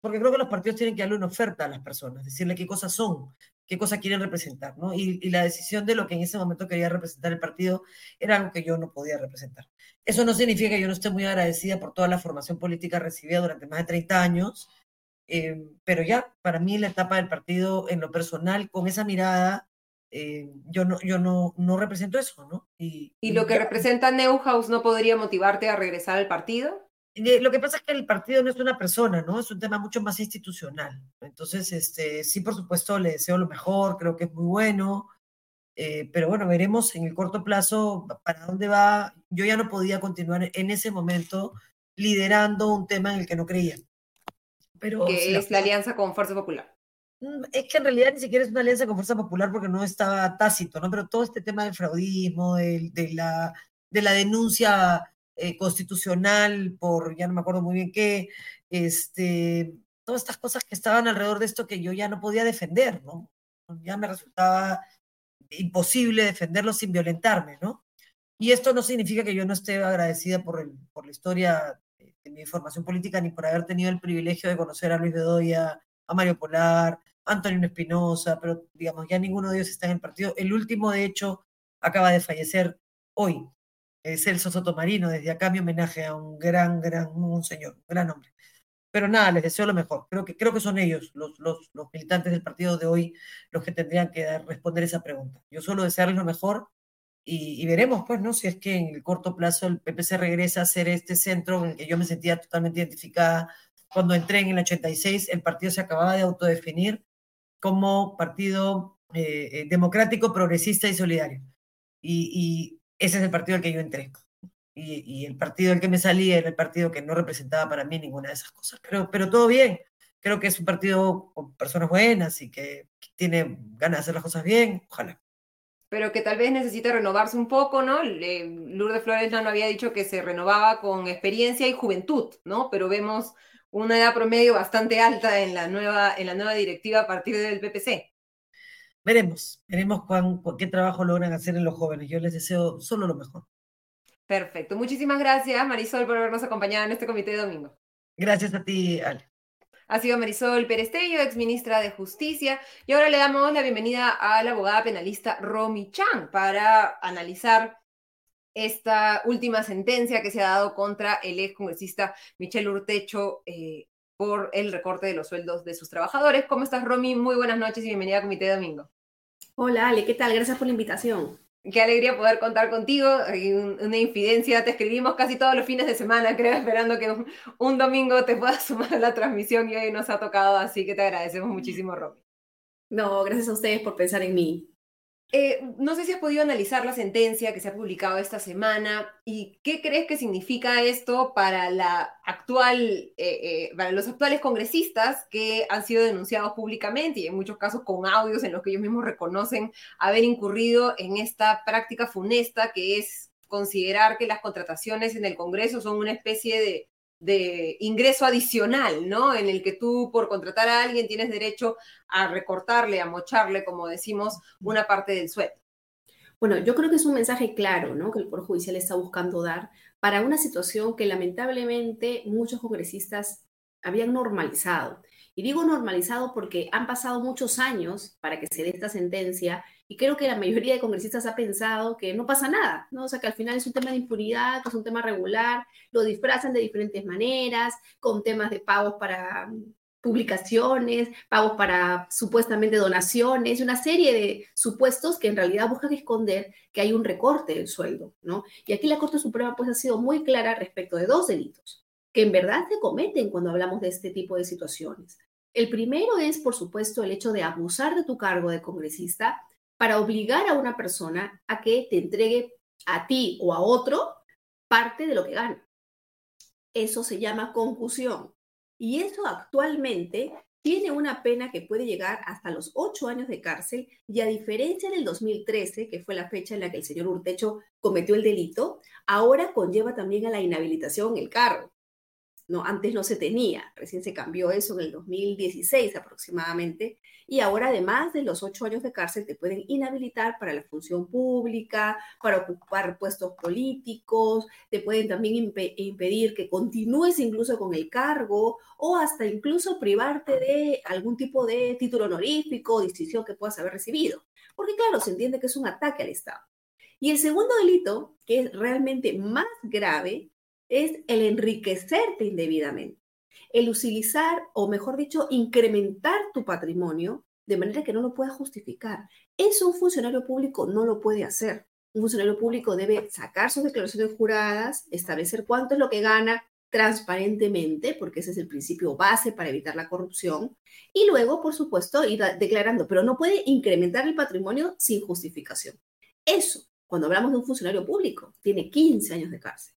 S3: porque creo que los partidos tienen que darle una oferta a las personas, decirle qué cosas son, qué cosas quieren representar, ¿no? Y, y, la decisión de lo que en ese momento quería representar el partido era algo que yo no podía representar. Eso no significa que yo no esté muy agradecida por toda la formación política recibida durante más de 30 años, eh, pero ya, para mí la etapa del partido en lo personal, con esa mirada, eh, yo, no, yo no, no represento eso, ¿no?
S1: Y, ¿Y lo que representa Neuhaus no podría motivarte a regresar al partido?
S3: Lo que pasa es que el partido no es una persona, ¿no? Es un tema mucho más institucional. Entonces, este, sí, por supuesto, le deseo lo mejor, creo que es muy bueno, eh, pero bueno, veremos en el corto plazo para dónde va. Yo ya no podía continuar en ese momento liderando un tema en el que no creía
S1: que es la alianza con Fuerza Popular.
S3: Mm, es que en realidad ni siquiera es una alianza con Fuerza Popular porque no estaba tácito, ¿no? Pero todo este tema del fraudismo, de, la, de la denuncia eh, constitucional por, ya no me acuerdo muy bien qué, este, todas estas cosas que estaban alrededor de esto que yo ya no podía defender, ¿no? Ya me resultaba imposible defenderlo sin violentarme, ¿no? Y esto no significa que yo no esté agradecida por, el, por la historia en mi formación política ni por haber tenido el privilegio de conocer a Luis Bedoya, a Mario Polar, a Antonio Espinosa, pero digamos, ya ninguno de ellos está en el partido. El último, de hecho, acaba de fallecer hoy, Celso Sotomarino, desde acá mi homenaje a un gran, gran, un señor, un gran hombre. Pero nada, les deseo lo mejor. Creo que, creo que son ellos, los, los, los militantes del partido de hoy, los que tendrían que responder esa pregunta. Yo solo desearles lo mejor y, veremos, pues, ¿no? Si es que en el corto plazo el PPC regresa a ser este centro en el que yo me sentía totalmente identificada cuando entré en el 86, el partido se acababa de autodefinir como partido eh, eh, democrático, progresista y solidario. Y, ese es el partido al que yo entré. Y, el partido al que me salí era el partido que no representaba para mí ninguna de esas cosas. Pero, pero todo bien. Creo que es un partido con personas buenas y que, que tiene ganas de hacer las cosas bien. Ojalá.
S1: Pero que tal vez necesita renovarse un poco, ¿no? Lourdes Flores no había dicho que se renovaba con experiencia y juventud, ¿no? Pero vemos una edad promedio bastante alta en la nueva, en la nueva directiva a partir del PPC.
S3: Veremos, veremos cuán, qué trabajo logran hacer en los jóvenes. Yo les deseo solo lo mejor.
S1: Perfecto. Muchísimas gracias, Marisol, por habernos acompañado en este comité de domingo.
S3: Gracias a ti, Ale.
S1: Ha sido Marisol Perestello, ex ministra de Justicia. Y ahora le damos la bienvenida a la abogada penalista Romy Chan para analizar esta última sentencia que se ha dado contra el ex congresista Michel Urtecho eh, por el recorte de los sueldos de sus trabajadores. ¿Cómo estás, Romy? Muy buenas noches y bienvenida a Comité Domingo.
S4: Hola, Ale, ¿qué tal? Gracias por la invitación.
S1: Qué alegría poder contar contigo. Hay una infidencia, te escribimos casi todos los fines de semana, creo, esperando que un, domingo te puedas sumar a la transmisión y hoy nos ha tocado, así que te agradecemos muchísimo, Romy.
S4: No, gracias a ustedes por pensar en mí.
S1: Eh, no sé si has podido analizar la sentencia que se ha publicado esta semana y qué crees que significa esto para la actual, eh, eh, para los actuales congresistas que han sido denunciados públicamente y en muchos casos con audios en los que ellos mismos reconocen haber incurrido en esta práctica funesta que es considerar que las contrataciones en el Congreso son una especie de de ingreso adicional, ¿no? En el que tú por contratar a alguien tienes derecho a recortarle, a mocharle, como decimos, una parte del sueldo.
S4: Bueno, yo creo que es un mensaje claro, ¿no? Que el Poder Judicial está buscando dar para una situación que lamentablemente muchos congresistas habían normalizado. Y digo normalizado porque han pasado muchos años para que se dé esta sentencia y creo que la mayoría de congresistas ha pensado que no pasa nada, ¿no? O sea, que al final es un tema de impunidad, que es un tema regular, lo disfrazan de diferentes maneras, con temas de pagos para mm, publicaciones, pagos para supuestamente donaciones, una serie de supuestos que en realidad buscan esconder que hay un recorte del sueldo, ¿no? Y aquí la Corte Suprema pues ha sido muy clara respecto de dos delitos que en verdad se cometen cuando hablamos de este tipo de situaciones. El primero es, por supuesto, el hecho de abusar de tu cargo de congresista para obligar a una persona a que te entregue a ti o a otro parte de lo que gana. Eso se llama concusión. Y eso actualmente tiene una pena que puede llegar hasta los ocho años de cárcel y a diferencia del 2013, que fue la fecha en la que el señor Urtecho cometió el delito, ahora conlleva también a la inhabilitación el cargo no, antes no se tenía, recién se cambió eso en el 2016 aproximadamente, y ahora además de los ocho años de cárcel te pueden inhabilitar para la función pública, para ocupar puestos políticos, te pueden también impedir que continúes incluso con el cargo o hasta incluso privarte de algún tipo de título honorífico o distinción que puedas haber recibido, porque claro, se entiende que es un ataque al Estado. Y el segundo delito, que es realmente más grave, es el enriquecerte indebidamente, el utilizar, o mejor dicho, incrementar tu patrimonio de manera que no lo pueda justificar. Eso un funcionario público no lo puede hacer. Un funcionario público debe sacar sus declaraciones juradas, establecer cuánto es lo que gana transparentemente, porque ese es el principio base para evitar la corrupción, y luego, por supuesto, ir declarando, pero no puede incrementar el patrimonio sin justificación. Eso, cuando hablamos de un funcionario público, tiene 15 años de cárcel.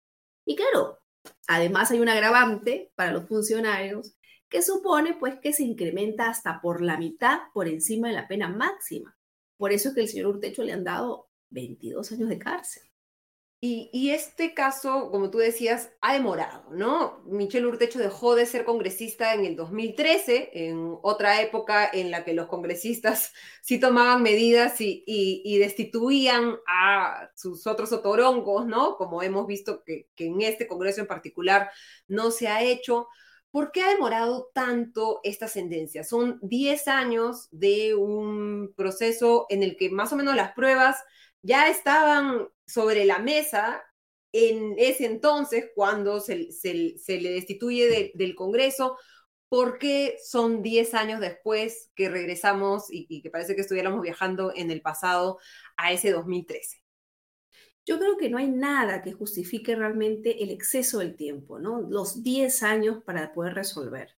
S4: Y claro, además hay un agravante para los funcionarios que supone pues que se incrementa hasta por la mitad por encima de la pena máxima. Por eso es que el señor Urtecho le han dado 22 años de cárcel.
S1: Y, este caso, como tú decías, ha demorado, ¿no? Michelle Urtecho dejó de ser congresista en el 2013, en otra época en la que los congresistas sí tomaban medidas y, destituían a sus otros otorongos, ¿no? Como hemos visto que, que en este congreso en particular no se ha hecho. ¿Por qué ha demorado tanto esta sentencia? Son 10 años de un proceso en el que más o menos las pruebas ya estaban sobre la mesa en ese entonces, cuando se, le destituye del Congreso, porque son 10 años después que regresamos y, y, que parece que estuviéramos viajando en el pasado a ese 2013.
S4: Yo creo que no hay nada que justifique realmente el exceso del tiempo, ¿no? Los 10 años para poder resolver.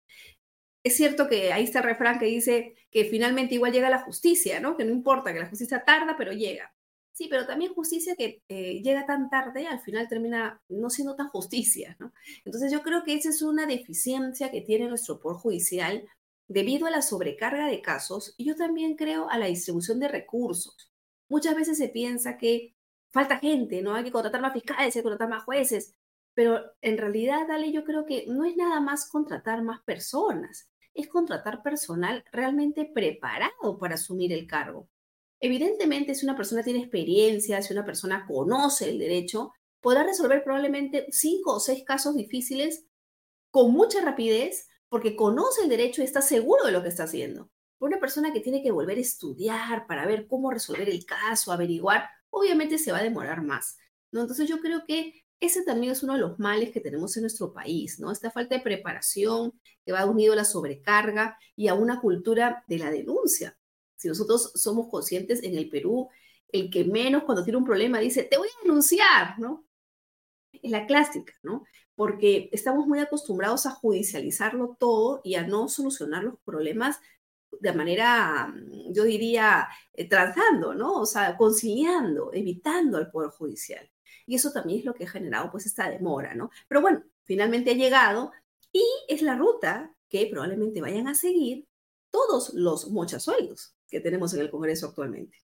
S4: Es cierto que ahí está el refrán que dice que finalmente igual llega la justicia, ¿no? Que no importa, que la justicia tarda, pero llega. Sí, pero también justicia que eh, llega tan tarde, al final termina no siendo tan justicia, ¿no? Entonces yo creo que esa es una deficiencia que tiene nuestro Poder Judicial debido a la sobrecarga de casos y yo también creo a la distribución de recursos. Muchas veces se piensa que falta gente, ¿no? Hay que contratar más fiscales, hay que contratar más jueces, pero en realidad, Dale, yo creo que no es nada más contratar más personas, es contratar personal realmente preparado para asumir el cargo. Evidentemente, si una persona tiene experiencia, si una persona conoce el derecho, podrá resolver probablemente cinco o seis casos difíciles con mucha rapidez porque conoce el derecho y está seguro de lo que está haciendo. una persona que tiene que volver a estudiar para ver cómo resolver el caso, averiguar, obviamente se va a demorar más. ¿no? Entonces yo creo que ese también es uno de los males que tenemos en nuestro país, ¿no? Esta falta de preparación que va unido a la sobrecarga y a una cultura de la denuncia. Si nosotros somos conscientes en el Perú, el que menos cuando tiene un problema dice, te voy a denunciar, ¿no? Es la clásica, ¿no? Porque estamos muy acostumbrados a judicializarlo todo y a no solucionar los problemas de manera, yo diría, eh, tratando, ¿no? O sea, conciliando, evitando al Poder Judicial. Y eso también es lo que ha generado pues esta demora, ¿no? Pero bueno, finalmente ha llegado y es la ruta que probablemente vayan a seguir todos los mochasueldos que tenemos en el Congreso actualmente.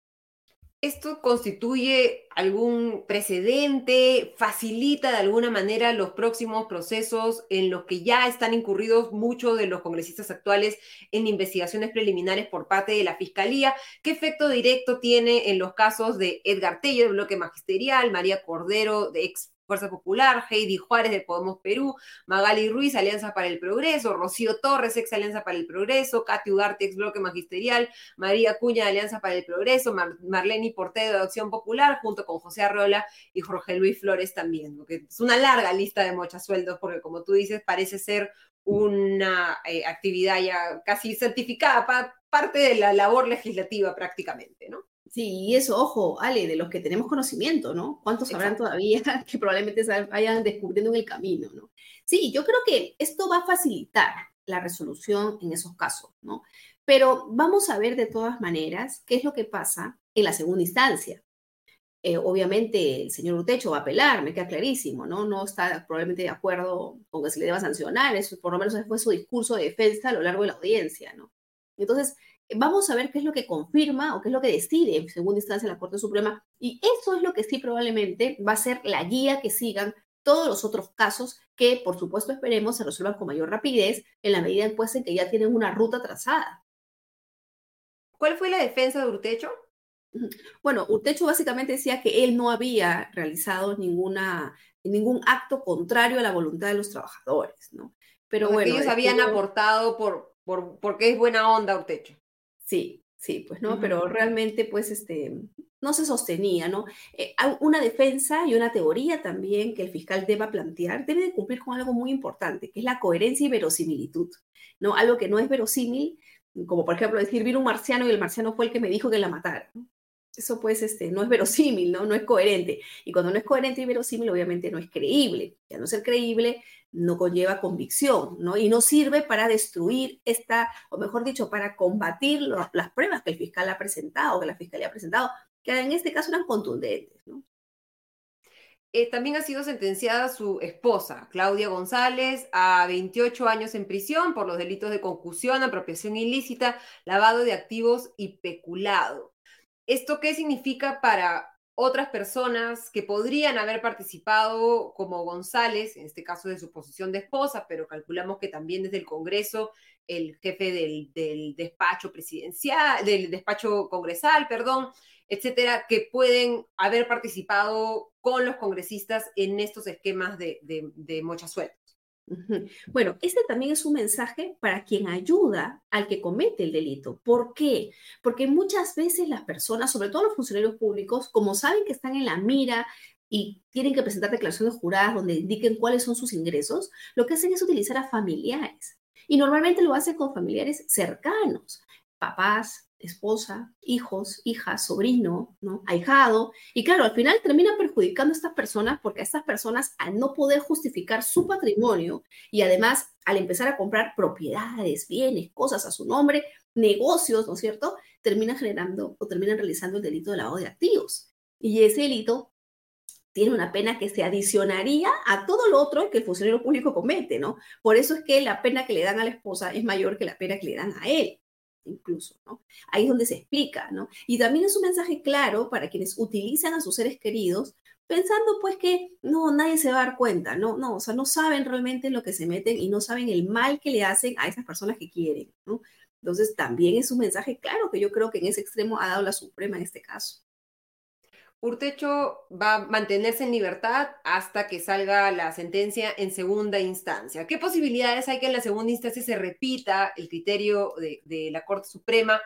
S1: ¿Esto constituye algún precedente? ¿Facilita de alguna manera los próximos procesos en los que ya están incurridos muchos de los congresistas actuales en investigaciones preliminares por parte de la Fiscalía? ¿Qué efecto directo tiene en los casos de Edgar Tello, del bloque magisterial, María Cordero, de ex Fuerza Popular, Heidi Juárez de Podemos Perú, Magali Ruiz, Alianza para el Progreso, Rocío Torres, ex Alianza para el Progreso, Katy Ugarte, ex Bloque Magisterial, María Cuña de Alianza para el Progreso, Marlene Portedo de Acción Popular, junto con José Arrola y Jorge Luis Flores también, es una larga lista de mochasueldos, porque como tú dices, parece ser una eh, actividad ya casi certificada, parte de la labor legislativa prácticamente, ¿no?
S4: Sí, y eso, ojo, Ale, de los que tenemos conocimiento, ¿no? ¿Cuántos sabrán todavía que probablemente vayan descubriendo en el camino, ¿no? Sí, yo creo que esto va a facilitar la resolución en esos casos, ¿no? Pero vamos a ver de todas maneras qué es lo que pasa en la segunda instancia. Eh, obviamente el señor Utecho va a apelar, me queda clarísimo, ¿no? No está probablemente de acuerdo con que se le deba sancionar, eso por lo menos fue su discurso de defensa a lo largo de la audiencia, ¿no? Entonces, vamos a ver qué es lo que confirma o qué es lo que decide en segunda instancia la Corte Suprema. Y eso es lo que sí probablemente va a ser la guía que sigan todos los otros casos que, por supuesto, esperemos se resuelvan con mayor rapidez en la medida en, pues, en que ya tienen una ruta trazada.
S1: ¿Cuál fue la defensa de Urtecho?
S4: Bueno, Urtecho básicamente decía que él no había realizado ninguna, ningún acto contrario a la voluntad de los trabajadores, ¿no?
S1: Pero bueno. ellos habían aportado por, por, porque es buena onda Urtecho.
S4: Sí, sí, pues no, pero realmente pues este no se sostenía, ¿no? Eh, una defensa y una teoría también que el fiscal deba plantear debe de cumplir con algo muy importante, que es la coherencia y verosimilitud, ¿no? Algo que no es verosímil, como por ejemplo decir, vino un marciano y el marciano fue el que me dijo que la matara, ¿no? Eso pues este, no es verosímil, ¿no? No es coherente. Y cuando no es coherente y verosímil, obviamente no es creíble. Ya no ser creíble no conlleva convicción, ¿no? Y no sirve para destruir esta, o mejor dicho, para combatir las pruebas que el fiscal ha presentado, que la fiscalía ha presentado, que en este caso eran contundentes, ¿no?
S1: Eh, también ha sido sentenciada su esposa, Claudia González, a 28 años en prisión por los delitos de concusión, apropiación ilícita, lavado de activos y peculado. ¿Esto qué significa para otras personas que podrían haber participado, como González, en este caso de su posición de esposa, pero calculamos que también desde el Congreso, el jefe del, despacho presidencial, del despacho congresal, perdón, etcétera, que pueden haber participado con los congresistas en estos esquemas de, de, de
S4: bueno, este también es un mensaje para quien ayuda al que comete el delito. ¿Por qué? Porque muchas veces las personas, sobre todo los funcionarios públicos, como saben que están en la mira y tienen que presentar declaraciones juradas donde indiquen cuáles son sus ingresos, lo que hacen es utilizar a familiares. Y normalmente lo hacen con familiares cercanos, papás, esposa, hijos, hijas, sobrino, ¿no? ahijado. Y claro, al final termina perjudicando a estas personas porque a estas personas, al no poder justificar su patrimonio y además al empezar a comprar propiedades, bienes, cosas a su nombre, negocios, ¿no es cierto?, terminan generando o terminan realizando el delito de lavado de activos. Y ese delito tiene una pena que se adicionaría a todo lo otro que el funcionario público comete, ¿no? Por eso es que la pena que le dan a la esposa es mayor que la pena que le dan a él. Incluso, ¿no? Ahí es donde se explica, ¿no? Y también es un mensaje claro para quienes utilizan a sus seres queridos pensando pues que no, nadie se va a dar cuenta, no, no, o sea, no saben realmente lo que se meten y no saben el mal que le hacen a esas personas que quieren, ¿no? Entonces también es un mensaje claro que yo creo que en ese extremo ha dado la Suprema en este caso.
S1: Urtecho va a mantenerse en libertad hasta que salga la sentencia en segunda instancia. ¿Qué posibilidades hay que en la segunda instancia se repita el criterio de, la Corte Suprema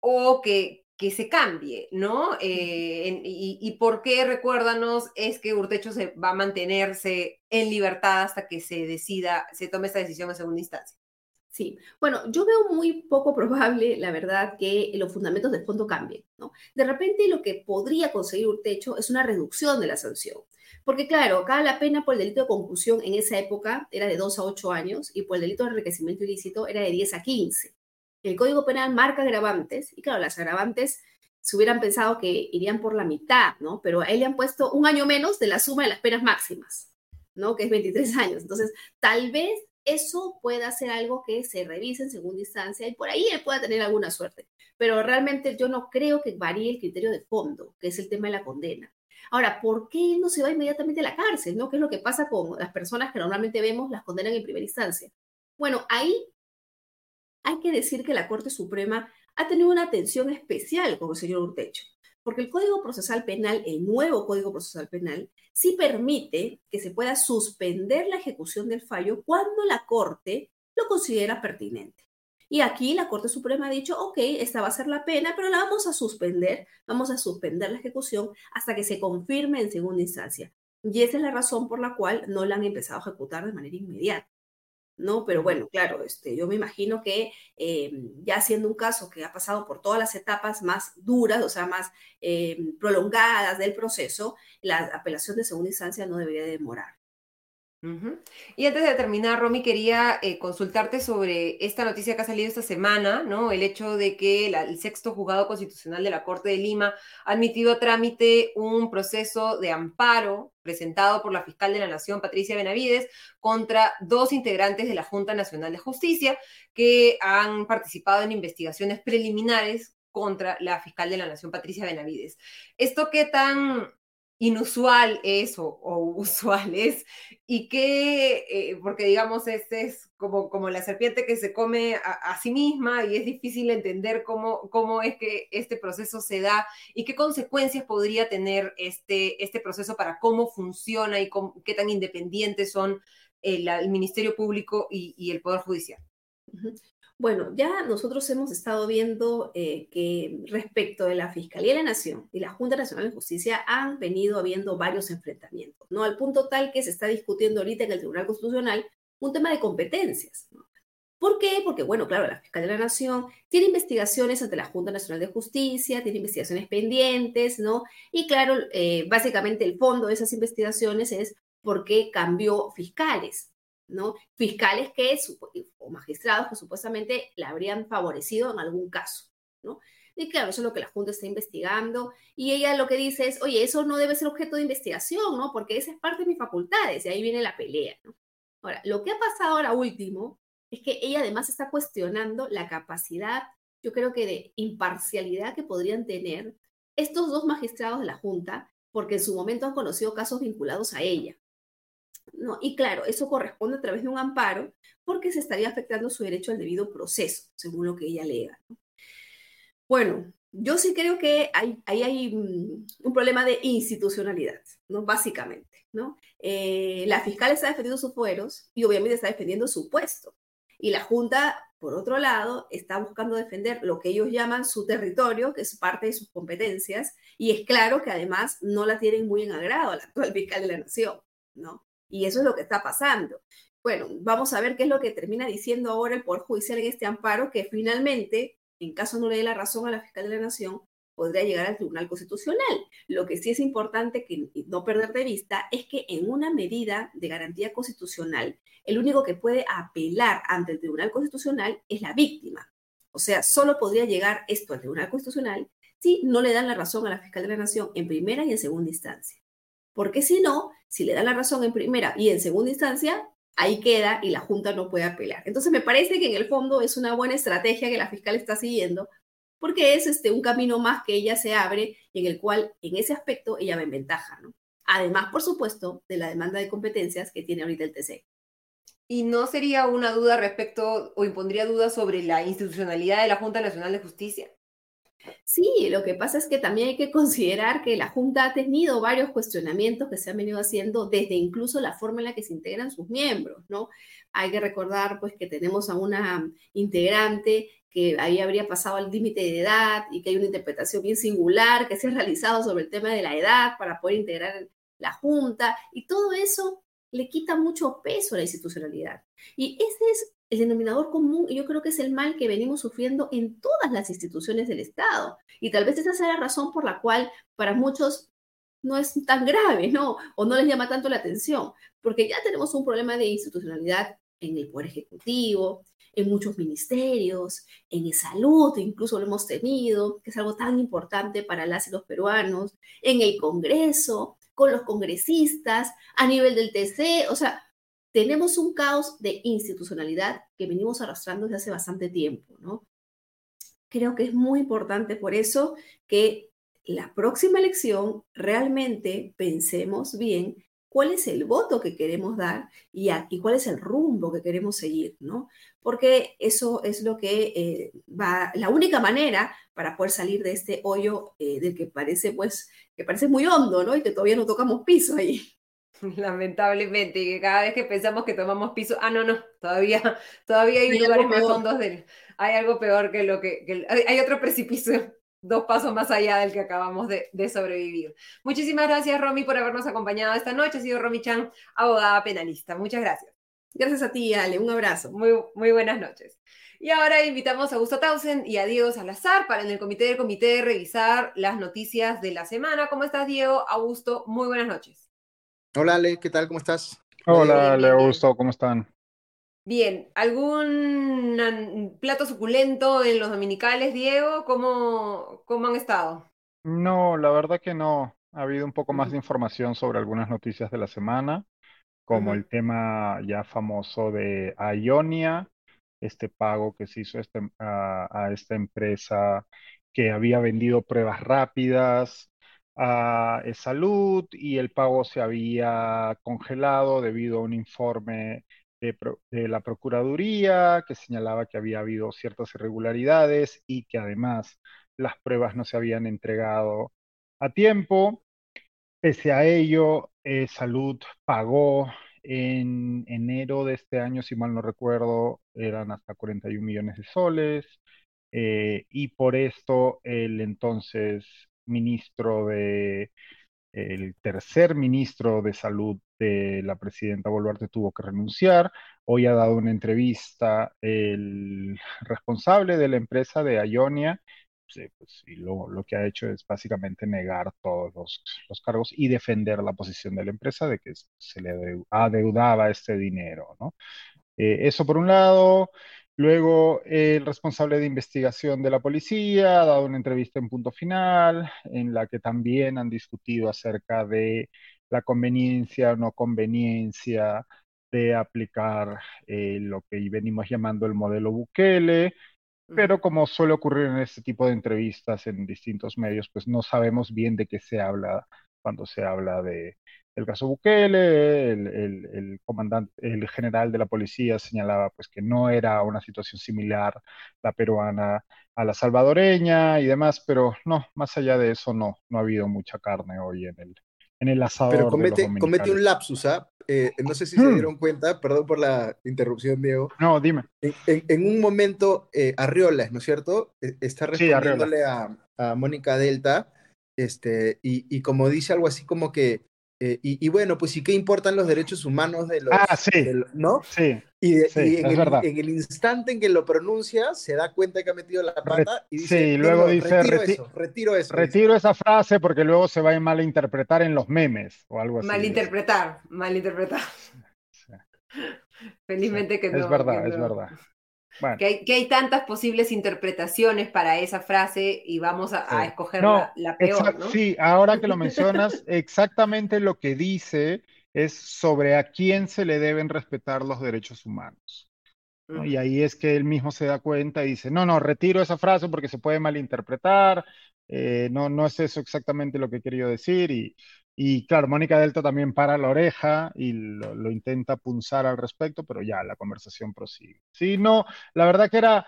S1: o que, que se cambie, ¿no? Eh, y, y, por qué, recuérdanos, es que Urtecho se va a mantenerse en libertad hasta que se decida, se tome esta decisión en segunda instancia?
S4: Sí, bueno, yo veo muy poco probable, la verdad, que los fundamentos del fondo cambien, ¿no? De repente lo que podría conseguir un techo es una reducción de la sanción. Porque claro, acá la pena por el delito de concusión en esa época era de 2 a 8 años y por el delito de enriquecimiento ilícito era de 10 a 15. El Código Penal marca agravantes y claro, las agravantes se hubieran pensado que irían por la mitad, ¿no? Pero a él le han puesto un año menos de la suma de las penas máximas, ¿no? Que es 23 años. Entonces, tal vez eso pueda ser algo que se revise en segunda instancia y por ahí él pueda tener alguna suerte. Pero realmente yo no creo que varíe el criterio de fondo, que es el tema de la condena. Ahora, ¿por qué no se va inmediatamente a la cárcel? ¿no? ¿Qué es lo que pasa con las personas que normalmente vemos las condenan en primera instancia? Bueno, ahí hay que decir que la Corte Suprema ha tenido una atención especial con el señor Urtecho. Porque el Código Procesal Penal, el nuevo Código Procesal Penal, sí permite que se pueda suspender la ejecución del fallo cuando la Corte lo considera pertinente. Y aquí la Corte Suprema ha dicho, ok, esta va a ser la pena, pero la vamos a suspender, vamos a suspender la ejecución hasta que se confirme en segunda instancia. Y esa es la razón por la cual no la han empezado a ejecutar de manera inmediata. ¿No? Pero bueno, claro, este, yo me imagino que eh, ya siendo un caso que ha pasado por todas las etapas más duras, o sea, más eh, prolongadas del proceso, la apelación de segunda instancia no debería demorar.
S1: Y antes de terminar, Romy, quería eh, consultarte sobre esta noticia que ha salido esta semana, ¿no? El hecho de que el sexto juzgado constitucional de la Corte de Lima ha admitido a trámite un proceso de amparo presentado por la fiscal de la Nación, Patricia Benavides, contra dos integrantes de la Junta Nacional de Justicia que han participado en investigaciones preliminares contra la fiscal de la Nación, Patricia Benavides. ¿Esto qué tan inusual es o, usual es y que, eh, porque digamos, este es como, como la serpiente que se come a, sí misma y es difícil entender cómo, cómo es que este proceso se da y qué consecuencias podría tener este, este proceso para cómo funciona y qué tan independientes son el, Ministerio Público y, el Poder Judicial.
S4: Bueno, ya nosotros hemos estado viendo eh, que respecto de la Fiscalía de la Nación y la Junta Nacional de Justicia han venido habiendo varios enfrentamientos, ¿no? Al punto tal que se está discutiendo ahorita en el Tribunal Constitucional un tema de competencias, ¿no? ¿Por qué? Porque, bueno, claro, la Fiscalía de la Nación tiene investigaciones ante la Junta Nacional de Justicia, tiene investigaciones pendientes, ¿no? Y claro, eh, básicamente el fondo de esas investigaciones es por qué cambió fiscales, ¿no? Fiscales que, o magistrados que supuestamente le habrían favorecido en algún caso, ¿no? Y claro, eso es lo que la Junta está investigando. Y ella lo que dice es, oye, eso no debe ser objeto de investigación, ¿no? Porque esa es parte de mis facultades y ahí viene la pelea. Ahora, lo que ha pasado ahora último es que ella además está cuestionando la capacidad, yo creo que de imparcialidad que podrían tener estos dos magistrados de la Junta, porque en su momento han conocido casos vinculados a ella. ¿No? Y claro, eso corresponde a través de un amparo porque se estaría afectando su derecho al debido proceso, según lo que ella alega. Bueno, yo sí creo que ahí hay, mm, un problema de institucionalidad, ¿no? Básicamente, ¿no? Eh, la fiscal está defendiendo sus fueros y obviamente está defendiendo su puesto. Y la Junta, por otro lado, está buscando defender lo que ellos llaman su territorio, que es parte de sus competencias, y es claro que además no la tienen muy en agrado a la actual fiscal de la Nación, ¿no? Y eso es lo que está pasando. Bueno, vamos a ver qué es lo que termina diciendo ahora el Poder Judicial en este amparo, que finalmente, en caso no le dé la razón a la fiscal de la Nación, podría llegar al Tribunal Constitucional. Lo que sí es importante que no perder de vista es que en una medida de garantía constitucional, el único que puede apelar ante el Tribunal Constitucional es la víctima. O sea, solo podría llegar esto al Tribunal Constitucional si no le dan la razón a la fiscal de la Nación en primera y en segunda instancia. Porque si no, si le dan la razón en primera y en segunda instancia, ahí queda y la Junta no puede apelar. Entonces me parece que en el fondo es una buena estrategia que la fiscal está siguiendo, porque es este, un camino más que ella se abre en el cual en ese aspecto ella va en ventaja, ¿no? Además, por supuesto, de la demanda de competencias que tiene ahorita el TC.
S1: ¿Y no sería una duda respecto o impondría dudas sobre la institucionalidad de la Junta Nacional de Justicia?
S4: Sí, lo que pasa es que también hay que considerar que la Junta ha tenido varios cuestionamientos que se han venido haciendo desde incluso la forma en la que se integran sus miembros, ¿no? Hay que recordar pues que tenemos a una integrante que ahí habría pasado el límite de edad y que hay una interpretación bien singular que se ha realizado sobre el tema de la edad para poder integrar la Junta y todo eso le quita mucho peso a la institucionalidad. Y ese es el denominador común, yo creo que es el mal que venimos sufriendo en todas las instituciones del Estado. Y tal vez esa sea la razón por la cual para muchos no es tan grave, ¿no? O no les llama tanto la atención, porque ya tenemos un problema de institucionalidad en el Poder Ejecutivo, en muchos ministerios, en salud, incluso lo hemos tenido, que es algo tan importante para las y los peruanos, en el Congreso, con los congresistas, a nivel del TC, o sea, tenemos un caos de institucionalidad que venimos arrastrando desde hace bastante tiempo, ¿no? Creo que es muy importante por eso que la próxima elección realmente pensemos bien cuál es el voto que queremos dar y, cuál es el rumbo que queremos seguir, ¿no? Porque eso es lo que eh, va, la única manera para poder salir de este hoyo eh, del que parece, pues, que parece muy hondo, ¿no? Y que todavía no tocamos piso ahí.
S1: Lamentablemente, que cada vez que pensamos que tomamos piso, ah, no, no, todavía, todavía hay, lugares más hondos del, hay algo peor que lo que, hay otro precipicio dos pasos más allá del que acabamos de, sobrevivir. Muchísimas gracias, Romy, por habernos acompañado esta noche. Ha sido Romy Chan, abogada penalista. Muchas gracias.
S4: Gracias a ti, Ale. Un abrazo.
S1: Muy, muy buenas noches. Y ahora invitamos a Augusto Tausen y a Diego Salazar para en el comité del comité revisar las noticias de la semana. ¿Cómo estás, Diego? Augusto, muy buenas noches.
S5: Hola, Ale, ¿qué tal? ¿Cómo estás?
S6: Hola, Ale, Augusto, ¿cómo están?
S1: Bien, ¿algún plato suculento en los dominicales, Diego? ¿Cómo, cómo han estado?
S6: No, la verdad que no. Ha habido un poco más de información sobre algunas noticias de la semana, como el tema ya famoso de Ionia, este pago que se hizo este, a, esta empresa que había vendido pruebas rápidas a salud y el pago se había congelado debido a un informe de, la Procuraduría que señalaba que había habido ciertas irregularidades y que además las pruebas no se habían entregado a tiempo. Pese a ello, eh, Salud pagó en enero de este año, si mal no recuerdo, eran hasta 41 millones de soles. Eh, y por esto el entonces ministro de el tercer ministro de salud de la presidenta Boluarte tuvo que renunciar. Hoy ha dado una entrevista el responsable de la empresa de Ionia, pues, y lo, que ha hecho es básicamente negar todos los, cargos y defender la posición de la empresa de que se le adeudaba este dinero, ¿no? Eh, eso por un lado. Luego, el responsable de investigación de la policía ha dado una entrevista en punto final, en la que también han discutido acerca de la conveniencia o no conveniencia de aplicar eh, lo que venimos llamando el modelo Bukele, pero como suele ocurrir en este tipo de entrevistas en distintos medios, pues no sabemos bien de qué se habla cuando se habla de, el caso Bukele, el, comandante, el general de la policía señalaba pues que no era una situación similar la peruana a la salvadoreña y demás, pero no, más allá de eso no, no ha habido mucha carne hoy en el, en el asador.
S5: Pero comete, un lapsus, ¿ah? Eh, no sé si se hmm. dieron cuenta, perdón por la interrupción, Diego.
S6: No, dime.
S5: En, un momento, eh, Arriolas, ¿no es cierto? E, está respondiéndole a, a, Mónica Delta, este, y, y como dice algo así como que eh, y, bueno, pues sí, ¿qué importan los derechos humanos de los...
S6: Ah, sí.
S5: ¿No?
S6: Sí.
S5: Y, en, el, en, el, instante en que lo pronuncia, se da cuenta que ha metido la pata y dice...
S6: Sí, luego dice...
S5: Retiro eso, retiro eso.
S6: Retiro esa frase porque luego se va a malinterpretar en los memes o algo así.
S1: Malinterpretar, malinterpretar. Felizmente que no.
S6: Es verdad, es verdad.
S1: Que, hay, tantas posibles interpretaciones para esa frase y vamos a, escoger la, peor.
S6: Sí, ahora que lo mencionas, exactamente lo que dice es sobre a quién se le deben respetar los derechos humanos. Y ahí es que él mismo se da cuenta y dice, no, no, retiro esa frase porque se puede malinterpretar, eh, no, no es eso exactamente lo que he querido decir. Y, y claro, Mónica Delta también para la oreja y lo, lo, intenta punzar al respecto, pero ya la conversación prosigue. Sí, no, la verdad que era,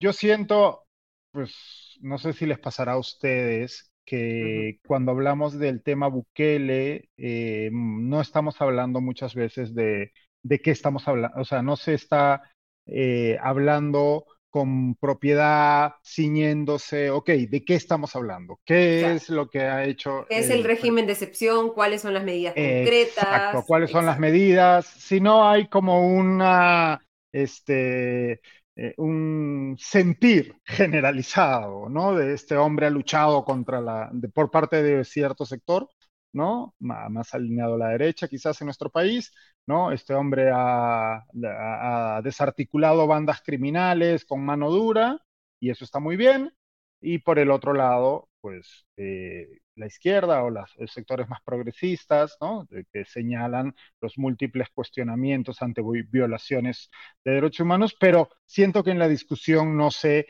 S6: yo siento, pues no sé si les pasará a ustedes, que cuando hablamos del tema Bukele, eh, no estamos hablando muchas veces de, de qué estamos hablando, o sea, no se está eh, hablando con propiedad, ciñéndose, ok, ¿de qué estamos hablando? ¿Qué es lo que ha hecho?
S1: ¿Qué es el, régimen de excepción? ¿Cuáles son las medidas concretas?
S6: Exacto, ¿cuáles son las medidas? Si no hay como una, este, eh, un sentir generalizado, ¿no? De este hombre ha luchado contra la, por parte de cierto sector, ¿no? Más, alineado a la derecha quizás en nuestro país, ¿no? Este hombre ha, ha, desarticulado bandas criminales con mano dura y eso está muy bien. Y por el otro lado, pues eh, la izquierda o los sectores más progresistas, ¿no? que señalan los múltiples cuestionamientos ante violaciones de derechos humanos, pero siento que en la discusión no se,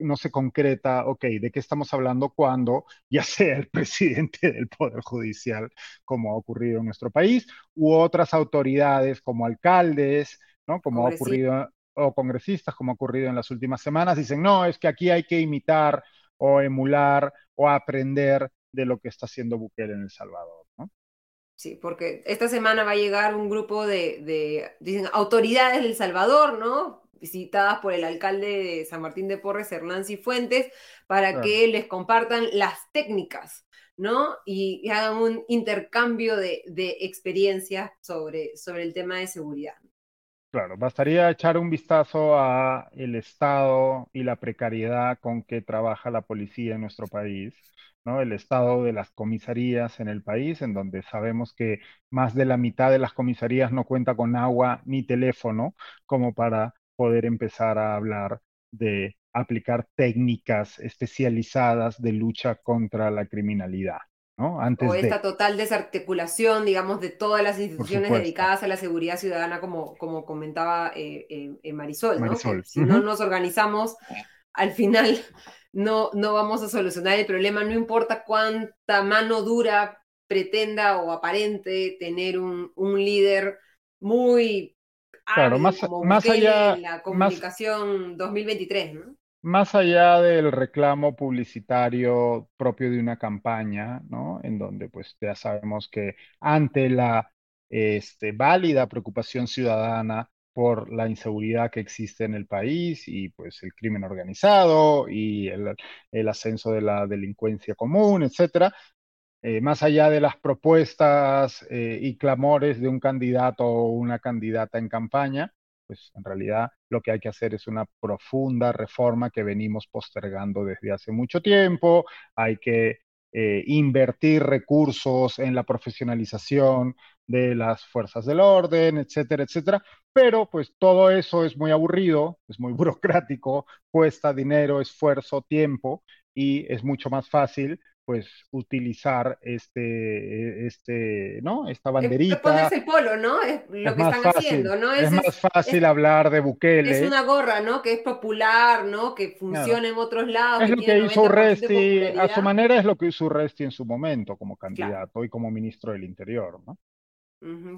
S6: no se concreta, ok, ¿de qué estamos hablando cuando ya sea el presidente del Poder Judicial, como ha ocurrido en nuestro país, u otras autoridades como alcaldes, ¿no? como ha ocurrido o congresistas, como ha ocurrido en las últimas semanas, dicen, no, es que aquí hay que imitar o emular o aprender de lo que está haciendo Bukele en El Salvador. ¿no?
S1: Sí, porque esta semana va a llegar un grupo de, dicen, autoridades del Salvador, ¿no? visitadas por el alcalde de San Martín de Porres, Hernán Cifuentes, para que les compartan las técnicas, ¿no? Y, hagan un intercambio de, de experiencias sobre, sobre el tema de seguridad.
S6: Claro, bastaría echar un vistazo a el estado y la precariedad con que trabaja la policía en nuestro país, ¿no? El estado de las comisarías en el país, en donde sabemos que más de la mitad de las comisarías no cuenta con agua ni teléfono como para poder empezar a hablar de aplicar técnicas especializadas de lucha contra la criminalidad
S1: o esta total desarticulación, digamos, de todas las instituciones dedicadas a la seguridad ciudadana, como, como comentaba eh, eh, Marisol, ¿no? si no nos organizamos, al final no, no vamos a solucionar el problema, no importa cuánta mano dura pretenda o aparente tener un, un líder muy
S6: claro, más, más allá
S1: en la comunicación 2023, ¿no?
S6: Más allá del reclamo publicitario propio de una campaña, ¿no? En donde pues ya sabemos que ante la este, válida preocupación ciudadana por la inseguridad que existe en el país y pues el crimen organizado y el, ascenso de la delincuencia común, etcétera, eh, más allá de las propuestas eh, y clamores de un candidato o una candidata en campaña, pues en realidad lo que hay que hacer es una profunda reforma que venimos postergando desde hace mucho tiempo, hay que eh, invertir recursos en la profesionalización de las fuerzas del orden, etcétera, etcétera. Pero pues todo eso es muy aburrido, es muy burocrático, cuesta dinero, esfuerzo, tiempo y es mucho más fácil pues utilizar este, este, ¿no? Esta banderita.
S1: El polo, ¿no? Es lo que están haciendo, ¿no?
S6: Es, más fácil hablar de Bukele.
S1: Es una gorra, ¿no? Que es popular, ¿no? Que funciona en otros lados.
S6: Es lo que hizo Resti, a su manera es lo que hizo Resti en su momento como candidato y como ministro del Interior, ¿no?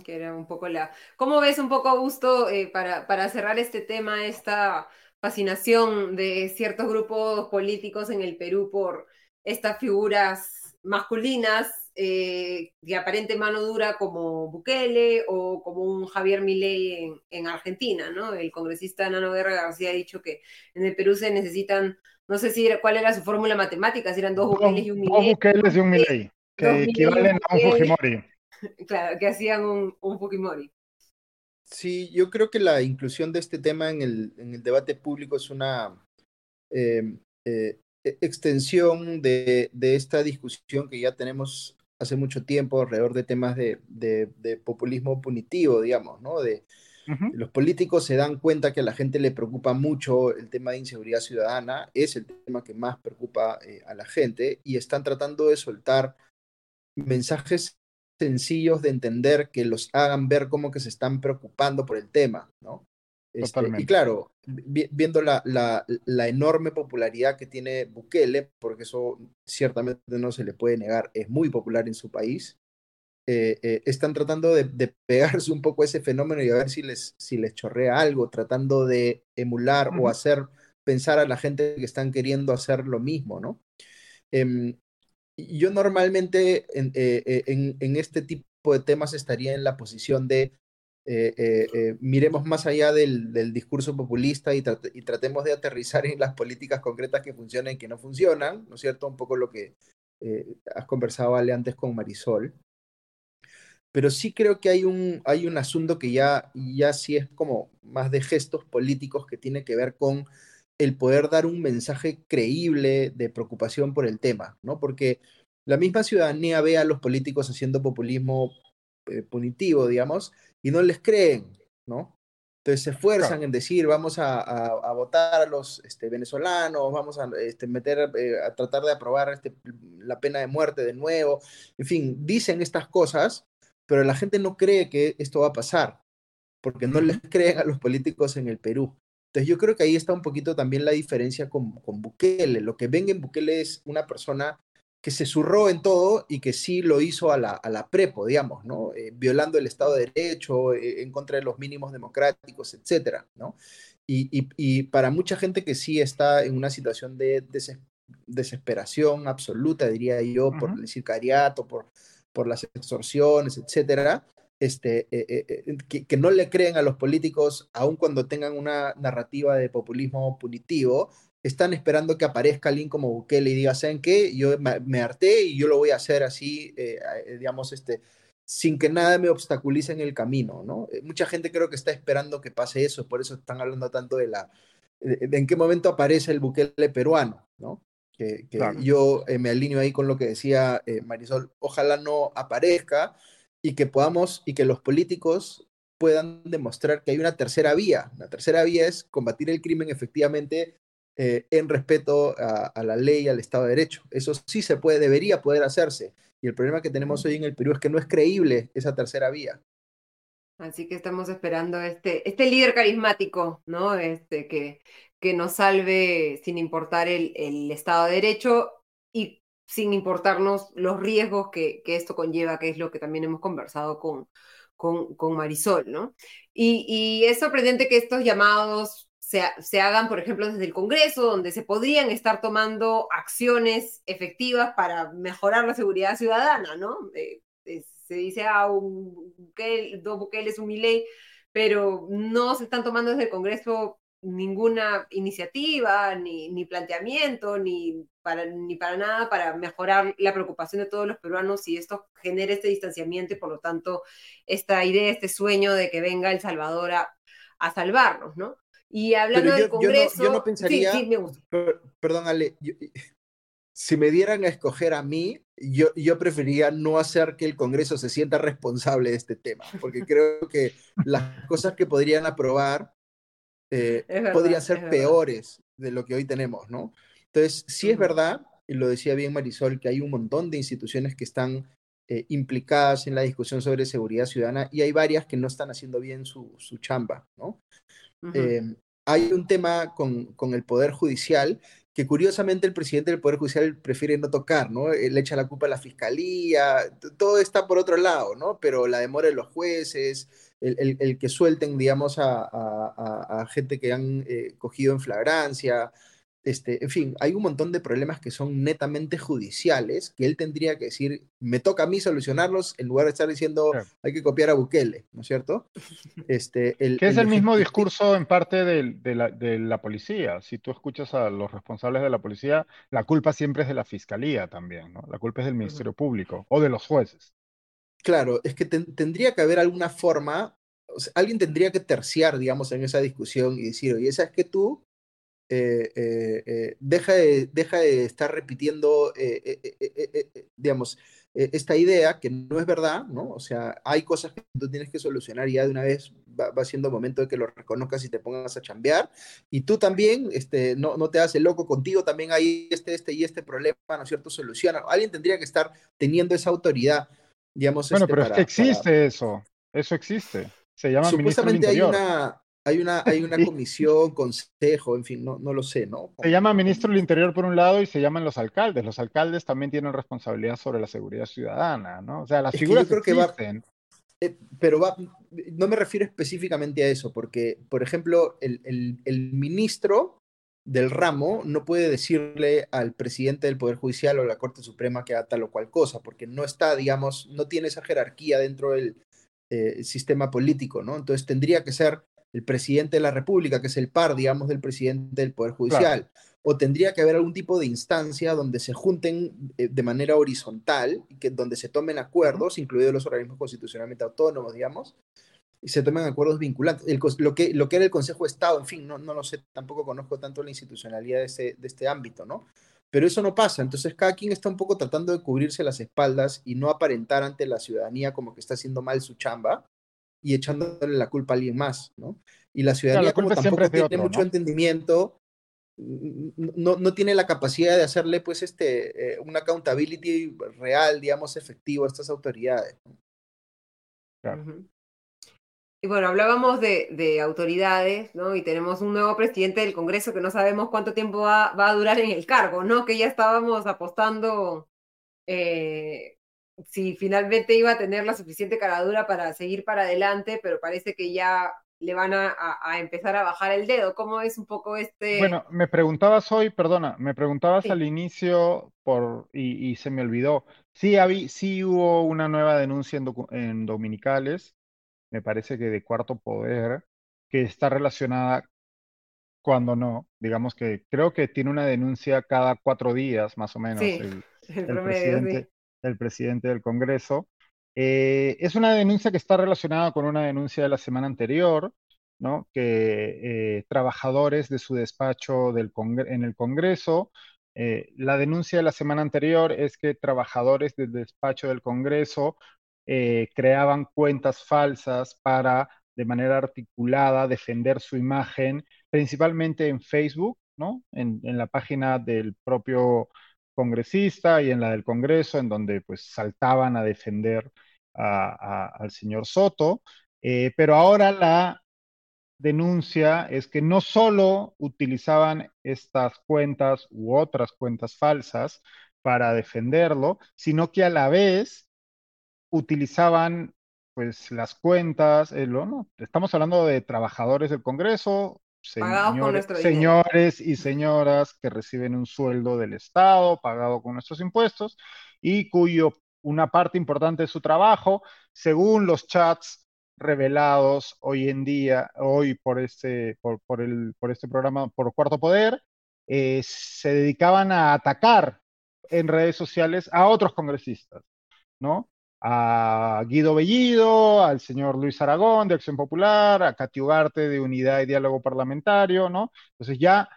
S1: que era un poco la... ¿Cómo ves un poco, Augusto, eh, para, para cerrar este tema, esta fascinación de ciertos grupos políticos en el Perú por estas figuras masculinas eh, de aparente mano dura como Bukele o como un Javier Milei en, Argentina, ¿no? El congresista Nano Guerra García ha dicho que en el Perú se necesitan, no sé si cuál era su fórmula matemática, si eran dos Bukeles y un Milei.
S6: Dos Bukeles y un Milei, que equivalen a un Fujimori.
S1: Claro, que hacían un, Fujimori.
S5: Sí, yo creo que la inclusión de este tema en el, en el debate público es una eh, eh, extensión de, esta discusión que ya tenemos hace mucho tiempo alrededor de temas de, populismo punitivo, digamos, ¿no? De, Los políticos se dan cuenta que a la gente le preocupa mucho el tema de inseguridad ciudadana, es el tema que más preocupa eh, a la gente y están tratando de soltar mensajes sencillos de entender que los hagan ver como que se están preocupando por el tema, ¿no? Este, y claro, viendo la, la, la, enorme popularidad que tiene Bukele, porque eso ciertamente no se le puede negar, es muy popular en su país, eh, eh, están tratando de, de, pegarse un poco a ese fenómeno y a ver si les, si les chorrea algo, tratando de emular o hacer pensar a la gente que están queriendo hacer lo mismo, ¿no? Em, yo normalmente en, eh, en, en, este tipo de temas estaría en la posición de eh, eh, eh, miremos más allá del, discurso populista y, tratemos de aterrizar en las políticas concretas que funcionan y que no funcionan, ¿no es cierto? Un poco lo que has conversado, Ale, antes con Marisol. Pero sí creo que hay un, hay un asunto que ya, ya sí es como más de gestos políticos que tiene que ver con el poder dar un mensaje creíble de preocupación por el tema, ¿no? Porque la misma ciudadanía ve a los políticos haciendo populismo punitivo, digamos, y no les creen, ¿no? Entonces se esfuerzan en decir, vamos a, votar a los este, venezolanos, vamos a este, meter, eh, a tratar de aprobar este, la pena de muerte de nuevo. En fin, dicen estas cosas, pero la gente no cree que esto va a pasar, porque no les creen a los políticos en el Perú. Entonces yo creo que ahí está un poquito también la diferencia con, con Bukele. Lo que ven en Bukele es una persona que se zurró en todo y que sí lo hizo a la, a la prepo, digamos, ¿no? Eh, violando el Estado de Derecho, eh, en contra de los mínimos democráticos, etcétera, ¿no? Y, y, para mucha gente que sí está en una situación de desesperación absoluta, diría yo, por el sicariato, por, por las extorsiones, etcétera, este, eh, que, que, no le creen a los políticos, aun cuando tengan una narrativa de populismo punitivo, están esperando que aparezca alguien como Bukele y diga, ¿saben qué? Yo me, harté y yo lo voy a hacer así, eh, eh, digamos, este, sin que nada me obstaculice en el camino, ¿no? Eh, mucha gente creo que está esperando que pase eso, por eso están hablando tanto de la, de, en qué momento aparece el Bukele peruano, ¿no? Que, yo me alineo ahí con lo que decía Marisol, ojalá no aparezca y que podamos, y que los políticos puedan demostrar que hay una tercera vía. La tercera vía es combatir el crimen efectivamente eh, en respeto a, la ley, al Estado de Derecho. Eso sí se puede, debería poder hacerse. Y el problema que tenemos hoy en el Perú es que no es creíble esa tercera vía.
S1: Así que estamos esperando este, este líder carismático, ¿no? Este, que, que nos salve sin importar el, el Estado de Derecho y sin importarnos los riesgos que, que, esto conlleva, que es lo que también hemos conversado con, con, con Marisol, ¿no? Y, y, es sorprendente que estos llamados se, hagan, por ejemplo, desde el Congreso, donde se podrían estar tomando acciones efectivas para mejorar la seguridad ciudadana, ¿no? Eh, eh, se dice, ah, un Bukele, dos Bukele un ley, pero no se están tomando desde el Congreso ninguna iniciativa, ni, ni planteamiento, ni para, ni para nada para mejorar la preocupación de todos los peruanos y esto genera este distanciamiento y por lo tanto esta idea, este sueño de que venga El Salvador a, a salvarnos, ¿no? Y hablando del Congreso.
S5: Yo no, pensaría. perdón, Ale. si me dieran a escoger a mí, yo, yo preferiría no hacer que el Congreso se sienta responsable de este tema, porque creo que las cosas que podrían aprobar eh, podrían ser peores de lo que hoy tenemos, ¿no? Entonces, sí es verdad, y lo decía bien Marisol, que hay un montón de instituciones que están eh, implicadas en la discusión sobre seguridad ciudadana y hay varias que no están haciendo bien su, su chamba, ¿no? Eh, hay un tema con, con, el Poder Judicial que curiosamente el presidente del Poder Judicial prefiere no tocar, ¿no? Le echa la culpa a la fiscalía, todo está por otro lado, ¿no? Pero la demora de los jueces, el, el, que suelten, digamos, a, a, a gente que han eh, cogido en flagrancia, este, en fin, hay un montón de problemas que son netamente judiciales, que él tendría que decir, me toca a mí solucionarlos, en lugar de estar diciendo, hay que copiar a Bukele, ¿no es cierto?
S6: Este, el, que es el, mismo discurso en parte de, la, de, la, policía. Si tú escuchas a los responsables de la policía, la culpa siempre es de la fiscalía también, ¿no? La culpa es del Ministerio Público o de los jueces.
S5: Claro, es que tendría que haber alguna forma, alguien tendría que terciar, digamos, en esa discusión y decir, oye, ¿sabes que tú eh, eh, eh, deja, de, deja de estar repitiendo, digamos, esta idea que no es verdad, ¿no? O sea, hay cosas que tú tienes que solucionar y ya de una vez va, siendo momento de que lo reconozcas y te pongas a chambear. Y tú también, este, no, no te haces loco contigo, también hay este, este y este problema, ¿no es cierto? Soluciona. Alguien tendría que estar teniendo esa autoridad digamos.
S6: Bueno, este, pero es que existe eso, eso existe. Se llama
S5: Supuestamente hay una, hay una, hay una comisión, consejo, en fin, no, no lo sé, ¿no?
S6: Se llama ministro del Interior por un lado y se llaman los alcaldes. Los alcaldes también tienen responsabilidad sobre la seguridad ciudadana, ¿no? O sea, las figuras que, existen.
S5: Eh, pero va, no me refiero específicamente a eso, porque, por ejemplo, el, el, el, ministro del ramo no puede decirle al presidente del Poder Judicial o a la Corte Suprema que haga tal o cual cosa, porque no está, digamos, no tiene esa jerarquía dentro del eh, sistema político, ¿no? Entonces tendría que ser el presidente de la República, que es el par, digamos, del presidente del Poder Judicial. O tendría que haber algún tipo de instancia donde se junten eh, de manera horizontal, y que, donde se tomen acuerdos, incluidos los organismos constitucionalmente autónomos, digamos, y se tomen acuerdos vinculantes. lo, que, lo que era el Consejo de Estado, en fin, no, no lo sé, tampoco conozco tanto la institucionalidad de, de este ámbito, ¿no? Pero eso no pasa, entonces cada quien está un poco tratando de cubrirse las espaldas y no aparentar ante la ciudadanía como que está haciendo mal su chamba, y echándole la culpa a alguien más, ¿no? Y la ciudadanía como tampoco tiene mucho entendimiento, no, no, tiene la capacidad de hacerle pues este, eh, una accountability real, digamos, efectivo a estas autoridades.
S1: Y bueno, hablábamos de, de, autoridades, ¿no? Y tenemos un nuevo presidente del Congreso que no sabemos cuánto tiempo va, va a durar en el cargo, ¿no? Que ya estábamos apostando eh, si finalmente iba a tener la suficiente caradura para seguir para adelante, pero parece que ya le van a, empezar a bajar el dedo. ¿Cómo es un poco este...?
S6: Bueno, me preguntabas hoy, perdona, me preguntabas al inicio por y, se me olvidó. Sí, sí hubo una nueva denuncia en, en Dominicales, me parece que de cuarto poder, que está relacionada cuando no, digamos que creo que tiene una denuncia cada cuatro días más o menos.
S1: el, presidente,
S6: el presidente del Congreso. Eh, es una denuncia que está relacionada con una denuncia de la semana anterior, ¿no? que eh, trabajadores de su despacho del en el Congreso, eh, la denuncia de la semana anterior es que trabajadores del despacho del Congreso creaban cuentas falsas para de manera articulada defender su imagen, principalmente en Facebook, ¿no? en la página del propio congresista y en la del Congreso, en donde pues saltaban a defender al señor Soto, eh, pero ahora la denuncia es que no solo utilizaban estas cuentas u otras cuentas falsas para defenderlo, sino que a la vez utilizaban pues las cuentas, estamos hablando de trabajadores del Congreso, señores, y señoras que reciben un sueldo del Estado pagado con nuestros impuestos y cuyo una parte importante de su trabajo, según los chats revelados hoy en día, hoy por este, por, el, por este programa, por Cuarto Poder, eh, se dedicaban a atacar en redes sociales a otros congresistas, ¿no? A Guido Bellido, al señor Luis Aragón de Acción Popular, a Katy Ugarte de Unidad y Diálogo Parlamentario, ¿no? Entonces ya,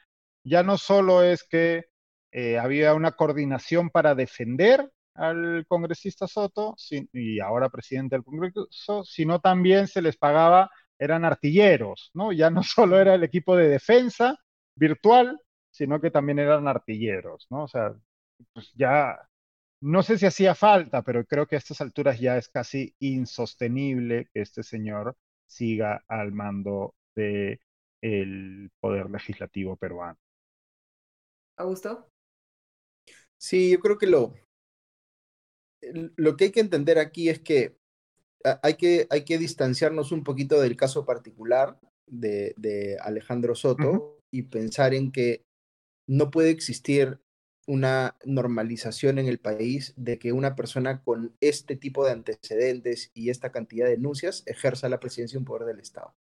S6: ya no solo es que eh, había una coordinación para defender al congresista Soto y ahora presidente del Congreso, sino también se les pagaba, eran artilleros, ¿no? Ya no solo era el equipo de defensa virtual, sino que también eran artilleros, ¿no? O sea, pues ya no sé si hacía falta, pero creo que a estas alturas ya es casi insostenible que este señor siga al mando del el poder legislativo peruano.
S1: ¿Augusto?
S5: Sí, yo creo que lo, lo que hay que entender aquí es que hay que, hay que distanciarnos un poquito del caso particular de, de Alejandro Soto y pensar en que no puede existir una normalización en el país de que una persona con este tipo de antecedentes y esta cantidad de denuncias ejerza la presidencia y un poder del Estado.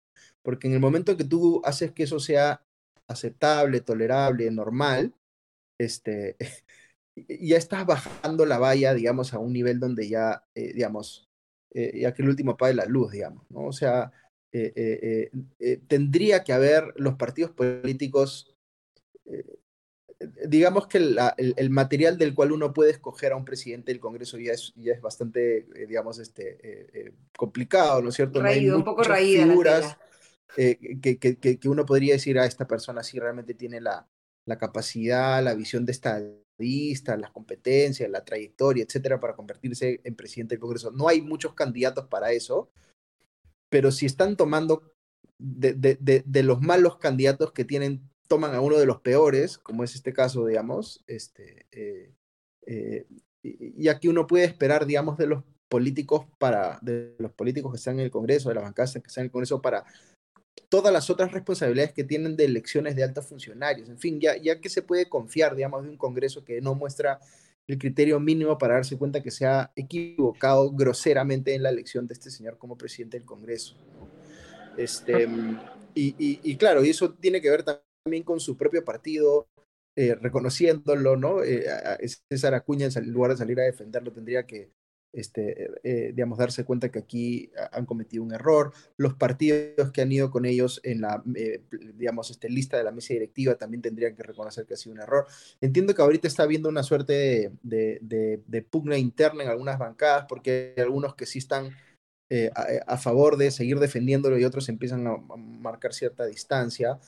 S5: Porque en el momento que tú haces que eso sea aceptable, tolerable, normal, este, ya estás bajando la valla, digamos, a un nivel donde ya, eh, digamos, eh, ya que el último apague la luz, digamos, ¿no? O sea, eh, tendría que haber los partidos políticos digamos que el, material del cual uno puede escoger a un presidente del Congreso ya es, ya es bastante, eh, digamos, este, eh, eh, complicado, ¿no es cierto?
S1: no hay un poco
S5: figuras que, que, que, uno podría decir a esta persona si realmente tiene la, la capacidad, la visión de, estadistas, las competencias, la trayectoria, etcétera, para convertirse en presidente del Congreso. No hay muchos candidatos para eso, pero si están tomando de, los malos candidatos que tienen, toman a uno de los peores, como es este caso, digamos, este, eh, eh, y aquí uno puede esperar, digamos, de los políticos para, de los políticos que están en el Congreso, de las bancadas que están en el Congreso para todas las otras responsabilidades que tienen de elecciones de altos funcionarios. En fin, ya, ya que se puede confiar, digamos, de un Congreso que no muestra el criterio mínimo para darse cuenta que se ha equivocado groseramente en la elección de este señor como presidente del Congreso. Este, y, y, claro, y eso tiene que ver también con su propio partido, eh, reconociéndolo, ¿no? Eh, César Acuña, en lugar de salir a defenderlo, tendría que este, eh, digamos, darse cuenta que aquí han cometido un error. Los partidos que han ido con ellos en la, eh, digamos, este, lista de la mesa directiva también tendrían que reconocer que ha sido un error. Entiendo que ahorita está habiendo una suerte de, de, pugna interna en algunas bancadas porque hay algunos que sí están eh, a, favor de seguir defendiéndolo y otros empiezan a, marcar cierta distancia.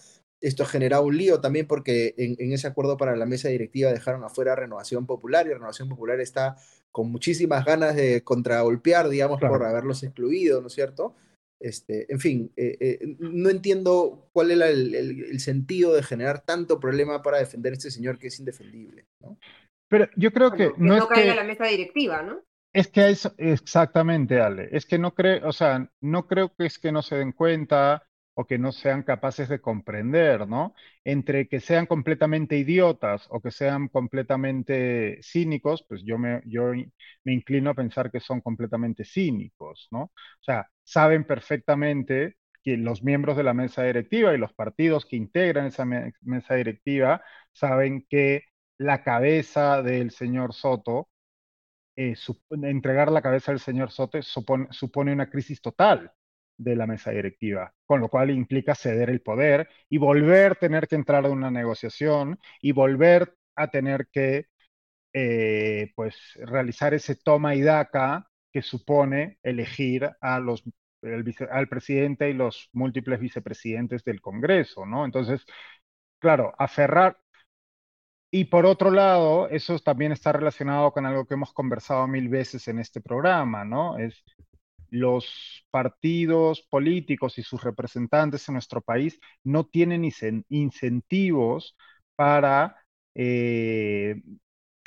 S5: Esto ha generado un lío también porque en, en, ese acuerdo para la mesa directiva dejaron afuera Renovación Popular y Renovación Popular está con muchísimas ganas de contragolpear, digamos, por haberlos excluido, ¿no es cierto? Este, en fin, eh, eh, no entiendo cuál era el, sentido de generar tanto problema para defender a este señor que es indefendible, ¿no?
S6: Pero yo creo que,
S1: no, es caiga la mesa directiva, ¿no?
S6: Es que es exactamente, Ale. Es que no creo, o sea, no creo que es que no se den cuenta o que no sean capaces de comprender, ¿no? Entre que sean completamente idiotas o que sean completamente cínicos, pues yo me, inclino a pensar que son completamente cínicos, ¿no? O sea, saben perfectamente que los miembros de la mesa directiva y los partidos que integran esa mesa directiva saben que la cabeza del señor Soto, eh, entregar la cabeza del señor Soto supone una crisis total de la mesa directiva, con lo cual implica ceder el poder y volver a tener que entrar en una negociación y volver a tener que eh, pues realizar ese toma y daca que supone elegir a los, al presidente y los múltiples vicepresidentes del Congreso, ¿no? Entonces, claro, aferrar. Y por otro lado, eso también está relacionado con algo que hemos conversado mil veces en este programa, ¿no? Es los partidos políticos y sus representantes en nuestro país no tienen incentivos para eh,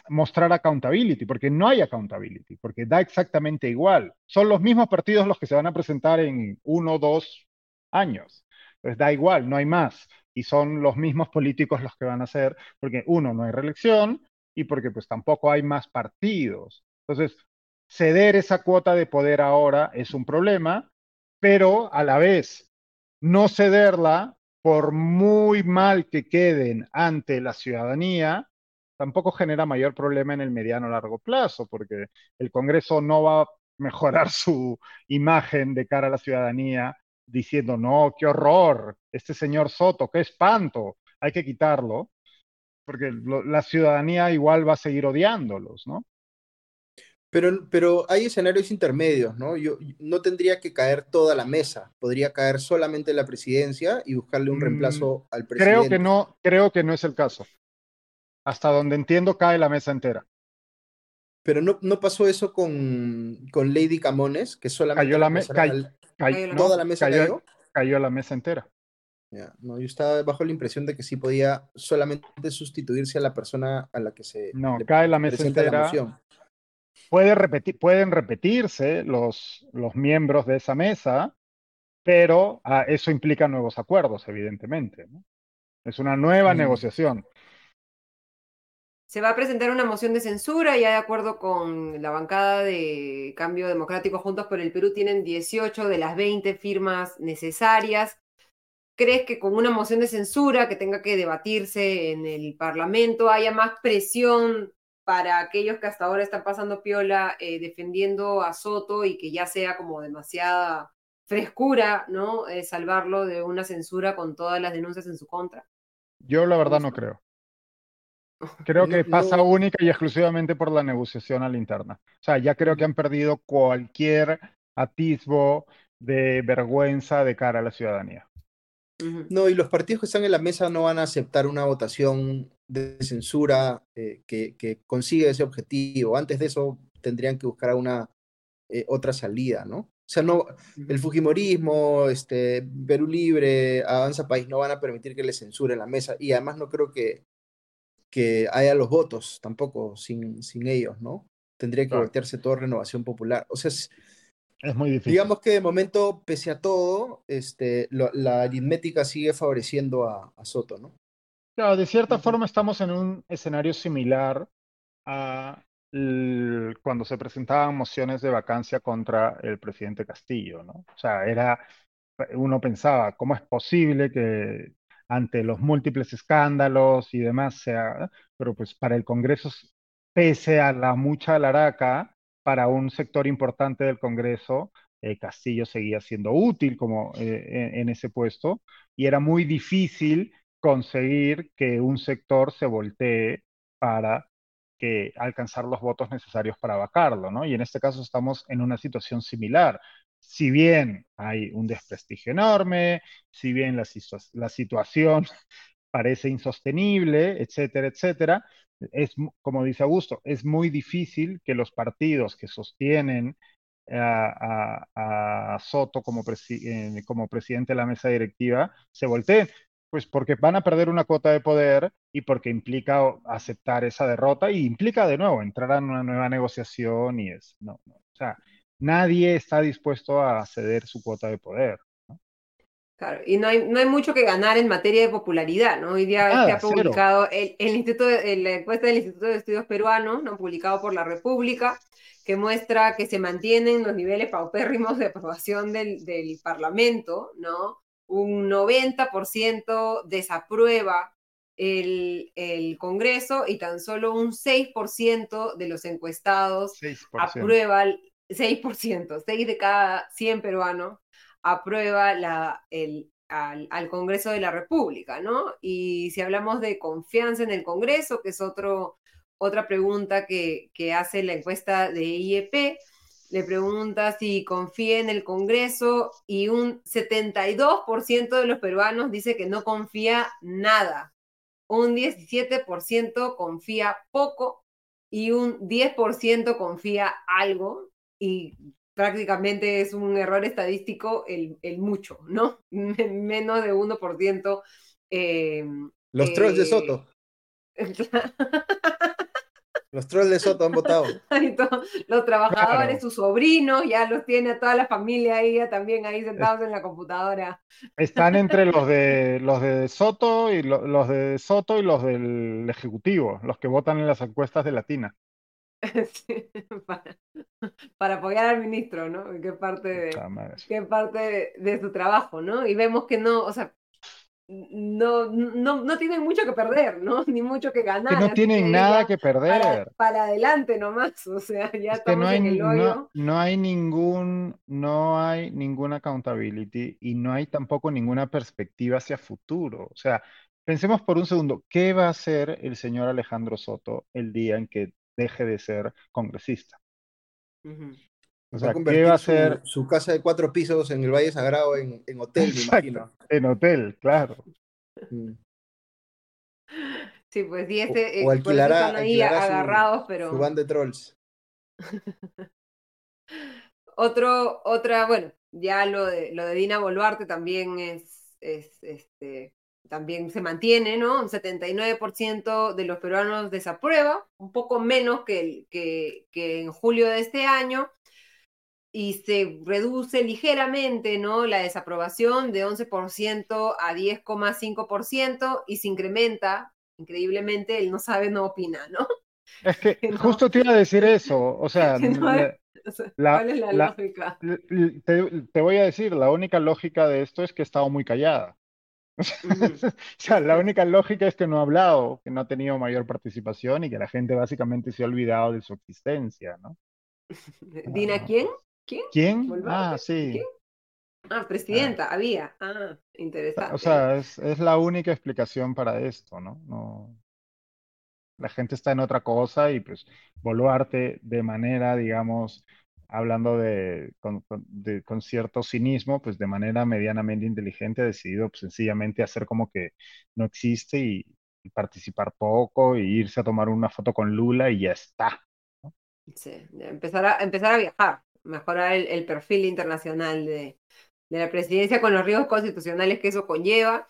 S6: mostrar accountability, porque no hay accountability, porque da exactamente igual. Son los mismos partidos los que se van a presentar en uno o dos años. Pues da igual, no hay más. Y son los mismos políticos los que van a ser, porque uno, no hay reelección y porque pues tampoco hay más partidos. Entonces, ceder esa cuota de poder ahora es un problema, pero a la vez no cederla, por muy mal que queden ante la ciudadanía, tampoco genera mayor problema en el mediano o largo plazo, porque el Congreso no va a mejorar su imagen de cara a la ciudadanía diciendo, no, qué horror, este señor Soto, qué espanto, hay que quitarlo, porque la ciudadanía igual va a seguir odiándolos, ¿no?
S5: Pero, pero hay escenarios intermedios, ¿no? Yo, no tendría que caer toda la mesa, podría caer solamente la presidencia y buscarle un mm, reemplazo al presidente.
S6: Creo que no, creo que no es el caso. Hasta donde entiendo cae la mesa entera.
S5: Pero no, no pasó eso con, con Lady Camones, que solamente
S6: cayó la, mesa.
S5: toda la mesa
S6: cayó, cayó, la mesa entera.
S5: no, yo estaba bajo la impresión de que sí podía solamente sustituirse a la persona a la que se
S6: no cae la mesa entera repetir, pueden repetirse los, los miembros de esa mesa, pero ah, eso implica nuevos acuerdos, evidentemente. Es una nueva negociación.
S1: Se va a presentar una moción de censura, ya de acuerdo con la bancada de Cambio Democrático Juntos por el Perú, tienen 18 de las 20 firmas necesarias. ¿Crees que con una moción de censura que tenga que debatirse en el Parlamento haya más presión para aquellos que hasta ahora están pasando piola eh, defendiendo a Soto y que ya sea como demasiada frescura, ¿no? Eh, salvarlo de una censura con todas las denuncias en su contra.
S6: Yo la verdad no creo. Creo que pasa única y exclusivamente por la negociación a la interna. O sea, ya creo que han perdido cualquier atisbo de vergüenza de cara a la ciudadanía.
S5: No, y los partidos que están en la mesa no van a aceptar una votación de censura eh, que, que, consiga ese objetivo. Antes de eso tendrían que buscar una eh, otra salida, ¿no? O sea, no, el Fujimorismo, este, Perú Libre, Avanza País no van a permitir que le censuren la mesa y además no creo que, que haya los votos tampoco sin, sin ellos, ¿no? Tendría que voltearse toda renovación popular. O sea, es,
S6: muy difícil.
S5: Digamos que de momento, pese a todo, este, la aritmética sigue favoreciendo a, Soto, ¿no?
S6: Claro, de cierta forma estamos en un escenario similar a cuando se presentaban mociones de vacancia contra el presidente Castillo, ¿no? O sea, era, uno pensaba, ¿cómo es posible que ante los múltiples escándalos y demás sea, pero pues para el Congreso, pese a la mucha laraca, para un sector importante del Congreso, eh, Castillo seguía siendo útil como eh, en, ese puesto y era muy difícil conseguir que un sector se voltee para alcanzar los votos necesarios para vacarlo, ¿no? Y en este caso estamos en una situación similar. Si bien hay un desprestigio enorme, si bien la, la situación parece insostenible, etcétera, etcétera, es, como dice Augusto, es muy difícil que los partidos que sostienen a, Soto como, eh, como presidente de la mesa directiva se volteen, pues porque van a perder una cuota de poder y porque implica aceptar esa derrota y implica de nuevo entrar en una nueva negociación y es, no, no, o sea, nadie está dispuesto a ceder su cuota de poder.
S1: Claro, y no hay, no hay mucho que ganar en materia de popularidad, ¿no? Hoy día se ha publicado el, el, Instituto, la encuesta del Instituto de Estudios Peruanos, ¿no? Publicado por la República, que muestra que se mantienen los niveles paupérrimos de aprobación del, del Parlamento, ¿no? Un 90% desaprueba el, el, Congreso y tan solo un 6% de los encuestados 6%. aprueba, 6%, 6 de cada 100 peruanos aprueba al, Congreso de la República, ¿no? Y si hablamos de confianza en el Congreso, que es otro, otra pregunta que, que hace la encuesta de IEP, le pregunta si confía en el Congreso y un 72% de los peruanos dice que no confía nada. Un 17% confía poco y un 10% confía algo. Y prácticamente es un error estadístico el, el mucho, ¿no? Menos de 1%. Eh,
S5: Los trolls de eh, Soto. Los trolls de Soto han votado.
S1: los trabajadores, sus sobrinos, ya los tiene a toda la familia ahí, ya también ahí sentados en la computadora.
S6: Están entre los de los de Soto y los de Soto y los del Ejecutivo, los que votan en las encuestas de Latina.
S1: para, apoyar al ministro, ¿no? Qué parte de, qué parte de, su trabajo, ¿no? Y vemos que no, o sea, no, no, no tienen mucho que perder, ¿no? Ni mucho que ganar.
S6: no tienen nada que perder.
S1: Para, adelante nomás, o sea, ya estamos
S6: no hay,
S1: en el
S6: hoyo. No, hay ningún, no hay ninguna accountability y no hay tampoco ninguna perspectiva hacia futuro. O sea, pensemos por un segundo, ¿qué va a hacer el señor Alejandro Soto el día en que deje de ser congresista.
S5: O sea, ¿qué va a ser su, casa de cuatro pisos en el Valle Sagrado en, en hotel, me imagino.
S6: En hotel, claro. Mm.
S1: Sí, pues y este,
S5: o, alquilará,
S1: ahí agarrados, pero.
S5: Su van de trolls.
S1: Otro, otra, bueno, ya lo de lo de Dina Boluarte también es, es este, también se mantiene, ¿no? Un 79% de los peruanos desaprueba, un poco menos que, que, que, en julio de este año, y se reduce ligeramente, ¿no? La desaprobación de 11% a 10,5% y se incrementa, increíblemente, el no sabe, no opina, ¿no?
S6: Es que justo te iba a decir eso, o sea,
S1: ¿cuál es la, lógica?
S6: Te, te voy a decir, la única lógica de esto es que he estado muy callada. o sea, la única lógica es que no ha hablado, que no ha tenido mayor participación y que la gente básicamente se ha olvidado de su existencia, ¿no?
S1: ¿Dina ah. quién? ¿Quién?
S6: ¿Quién? Ah, sí.
S1: Ah, presidenta, ah. había. Ah, interesante.
S6: O sea, es, es, la única explicación para esto, ¿no? ¿no? La gente está en otra cosa y pues Boluarte de manera, digamos, hablando de con, con, cierto cinismo, pues de manera medianamente inteligente ha decidido pues, sencillamente hacer como que no existe y, participar poco y irse a tomar una foto con Lula y ya está.
S1: Sí, empezar a, empezar a viajar, mejorar el, perfil internacional de, de la presidencia con los riesgos constitucionales que eso conlleva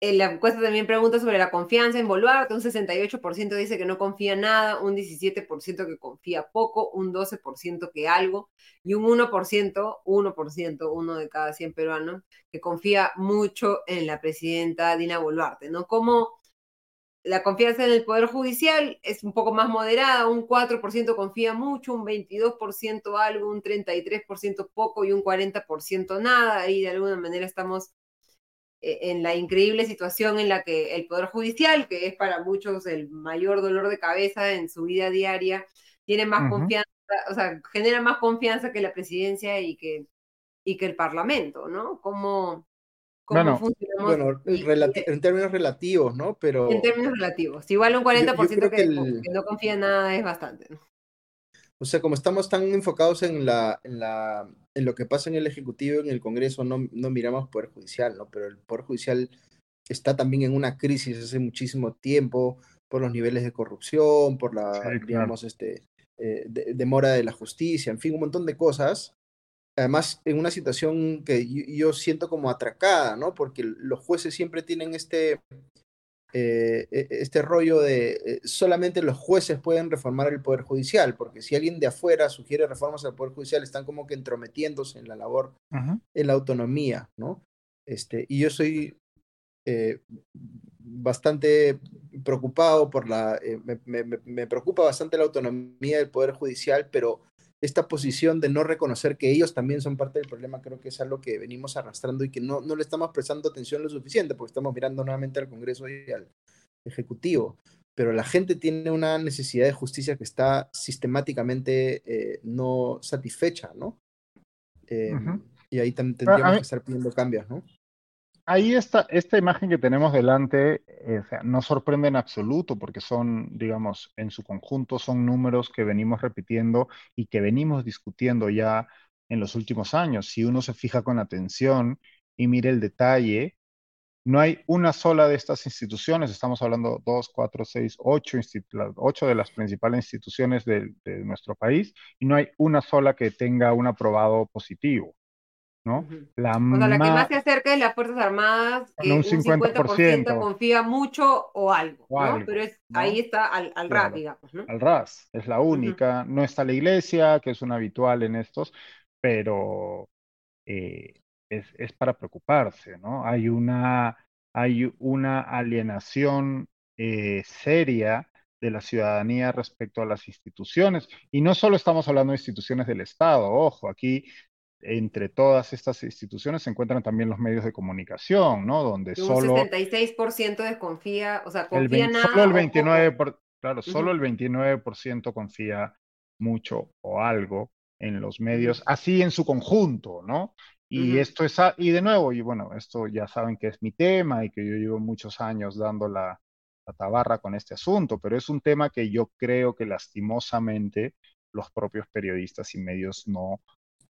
S1: la encuesta también pregunta sobre la confianza en Boluarte. Un 68% dice que no confía nada, un 17% que confía poco, un 12% que algo y un 1%, 1%, uno de cada 100 peruanos, que confía mucho en la presidenta Dina Boluarte, ¿no? Como la confianza en el Poder Judicial es un poco más moderada, un 4% confía mucho, un 22% algo, un 33% poco y un 40% nada. Y de alguna manera estamos en la increíble situación en la que el Poder Judicial, que es para muchos el mayor dolor de cabeza en su vida diaria, tiene más confianza, o sea, genera más confianza que la presidencia y que, y que el Parlamento, ¿no? ¿Cómo,
S5: cómo bueno, en términos relativos, ¿no? Pero...
S1: En términos relativos. Igual un 40% que, que, no confía en nada es bastante. ¿no?
S5: O sea, como estamos tan enfocados en, la, en, la, en lo que pasa en el Ejecutivo, en el Congreso, no, no miramos Poder Judicial, ¿no? Pero el Poder Judicial está también en una crisis hace muchísimo tiempo por los niveles de corrupción, por la, digamos, este, eh, demora de la justicia, en fin, un montón de cosas. Además, en una situación que yo siento como atracada, ¿no? Porque los jueces siempre tienen este, eh, e, este rollo de eh, solamente los jueces pueden reformar el Poder Judicial, porque si alguien de afuera sugiere reformas al Poder Judicial, están como que entrometiéndose en la labor, en la autonomía, ¿no? Este, y yo soy eh, bastante preocupado por la, me, me, preocupa bastante la autonomía del Poder Judicial, pero esta posición de no reconocer que ellos también son parte del problema, creo que es algo que venimos arrastrando y que no, no le estamos prestando atención lo suficiente, porque estamos mirando nuevamente al Congreso y al Ejecutivo. Pero la gente tiene una necesidad de justicia que está sistemáticamente eh, no satisfecha, ¿no? Em, y ahí tendríamos que estar pidiendo cambios, ¿no?
S6: Ahí está, esta imagen que tenemos delante eh, no sorprende en absoluto porque son, digamos, en su conjunto son números que venimos repitiendo y que venimos discutiendo ya en los últimos años. Si uno se fija con atención y mire el detalle, no hay una sola de estas instituciones, estamos hablando dos, cuatro, seis, ocho, ocho de las principales instituciones de nuestro país, y no hay una sola que tenga un aprobado positivo. ¿No?
S1: La, o sea, la que más se acerca es las Fuerzas Armadas, que un 50%, confía mucho o algo, ¿no? Pero es, ahí está al, al RAS, digamos, ¿no?
S6: Al RAS, es la única. No está la iglesia, que es un habitual en estos, pero eh, es, es, para preocuparse, ¿no? Hay una, hay una alienación eh, seria de la ciudadanía respecto a las instituciones. Y no solo estamos hablando de instituciones del Estado, ojo, aquí entre todas estas instituciones se encuentran también los medios de comunicación, ¿no? Donde un solo...
S1: 76% desconfía, o sea, confía
S6: nada. Solo el 29%, por, claro, solo el 29% confía mucho o algo en los medios, así en su conjunto, ¿no? Y esto es, y de nuevo, y bueno, esto ya saben que es mi tema y que yo llevo muchos años dando la, la tabarra con este asunto, pero es un tema que yo creo que lastimosamente los propios periodistas y medios no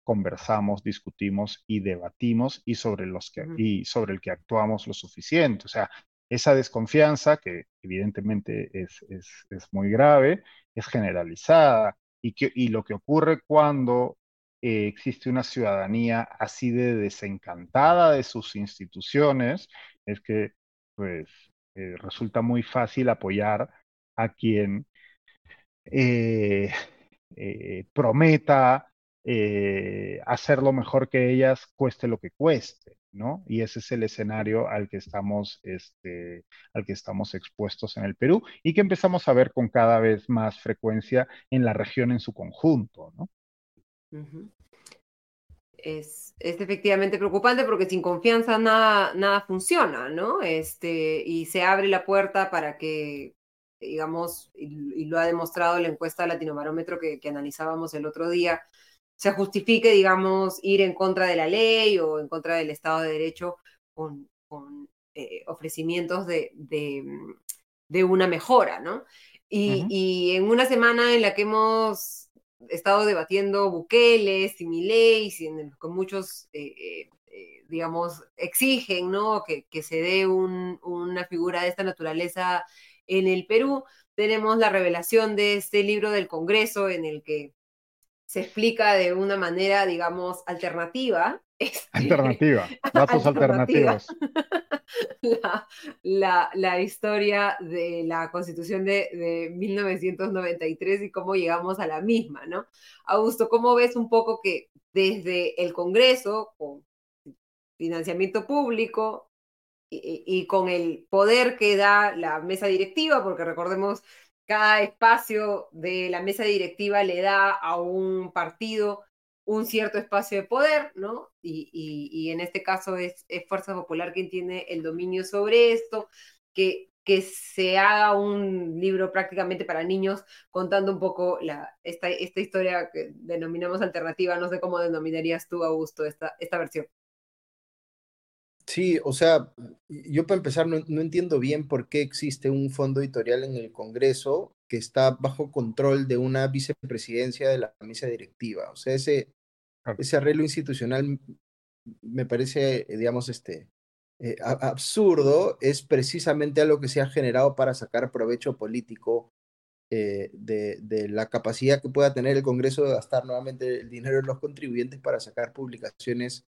S6: conversamos, discutimos y debatimos y sobre, los que, y sobre el que actuamos lo suficiente. O sea, esa desconfianza, que evidentemente es, es, muy grave, es generalizada. Y, que, y lo que ocurre cuando eh, existe una ciudadanía así de desencantada de sus instituciones es que pues, eh, resulta muy fácil apoyar a quien eh, prometa eh, hacerlo mejor que ellas, cueste lo que cueste, ¿no? Y ese es el escenario al que estamos, este, al que estamos expuestos en el Perú y que empezamos a ver con cada vez más frecuencia en la región en su conjunto, ¿no?
S1: Es, es, efectivamente preocupante porque sin confianza nada, nada funciona, ¿no? Este, y se abre la puerta para que, digamos, y, lo ha demostrado la encuesta Latinobarómetro que, que analizábamos el otro día, se justifique, digamos, ir en contra de la ley o en contra del Estado de Derecho con, eh, ofrecimientos de, de, una mejora, ¿no? Y, y, en una semana en la que hemos estado debatiendo Bukele, Similei, con muchos, eh, eh, digamos, exigen ¿no? que, se dé una figura de esta naturaleza en el Perú. Tenemos la revelación de este libro del Congreso en el que se explica de una manera, digamos, alternativa.
S6: Este, alternativa, datos alternativos.
S1: La, historia de la constitución de, de, 1993 y cómo llegamos a la misma, ¿no? Augusto, ¿cómo ves un poco que desde el Congreso, con financiamiento público, y, con el poder que da la mesa directiva, porque recordemos, cada espacio de la mesa directiva le da a un partido un cierto espacio de poder, ¿no? Y, en este caso es, Fuerza Popular quien tiene el dominio sobre esto, que, que se haga un libro prácticamente para niños contando un poco la, esta, esta historia que denominamos alternativa, no sé cómo denominarías tú, Augusto, esta, esta versión.
S5: Sí, o sea, yo para empezar no, entiendo bien por qué existe un fondo editorial en el Congreso que está bajo control de una vicepresidencia de la mesa directiva. O sea, ese, ese arreglo institucional me parece, digamos, este, eh, absurdo. Es precisamente algo que se ha generado para sacar provecho político eh, de, de, la capacidad que pueda tener el Congreso de gastar nuevamente el dinero de los contribuyentes para sacar publicaciones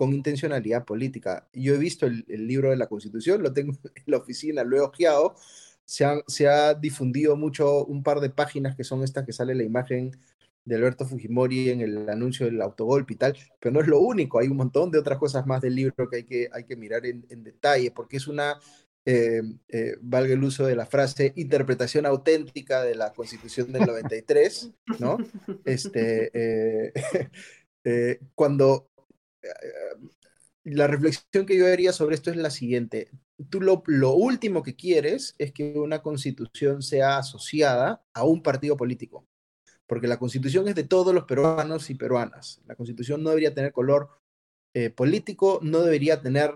S5: con intencionalidad política. Yo he visto el, libro de la Constitución, lo tengo en la oficina, lo he ojeado, se, se ha difundido mucho un par de páginas que son estas que sale la imagen de Alberto Fujimori en el anuncio del autogolpe y tal, pero no es lo único, hay un montón de otras cosas más del libro que hay que, hay que mirar en, detalle, porque es una, eh, eh, valga el uso de la frase, interpretación auténtica de la Constitución del 93, ¿no? Este, eh, cuando la reflexión que yo haría sobre esto es la siguiente. Tú lo, lo, último que quieres es que una constitución sea asociada a un partido político, porque la constitución es de todos los peruanos y peruanas. La constitución no debería tener color eh, político, no debería tener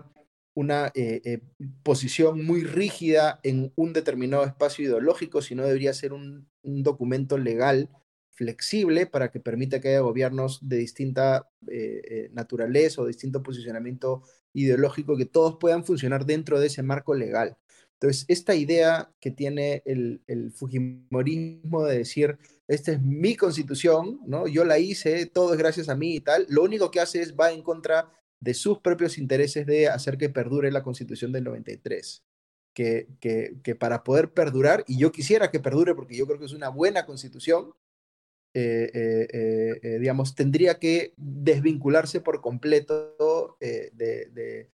S5: una eh, eh, posición muy rígida en un determinado espacio ideológico, sino debería ser un documento legal flexible para que permita que haya gobiernos de distinta eh, eh, naturaleza o distinto posicionamiento ideológico que todos puedan funcionar dentro de ese marco legal. Entonces, esta idea que tiene el, el, Fujimorismo de decir, esta es mi constitución, ¿no? yo la hice, todo es gracias a mí y tal, lo único que hace es va en contra de sus propios intereses de hacer que perdure la constitución del 93. Que, que, que para poder perdurar, y yo quisiera que perdure porque yo creo que es una buena constitución, eh, eh, eh, digamos, tendría que desvincularse por completo de,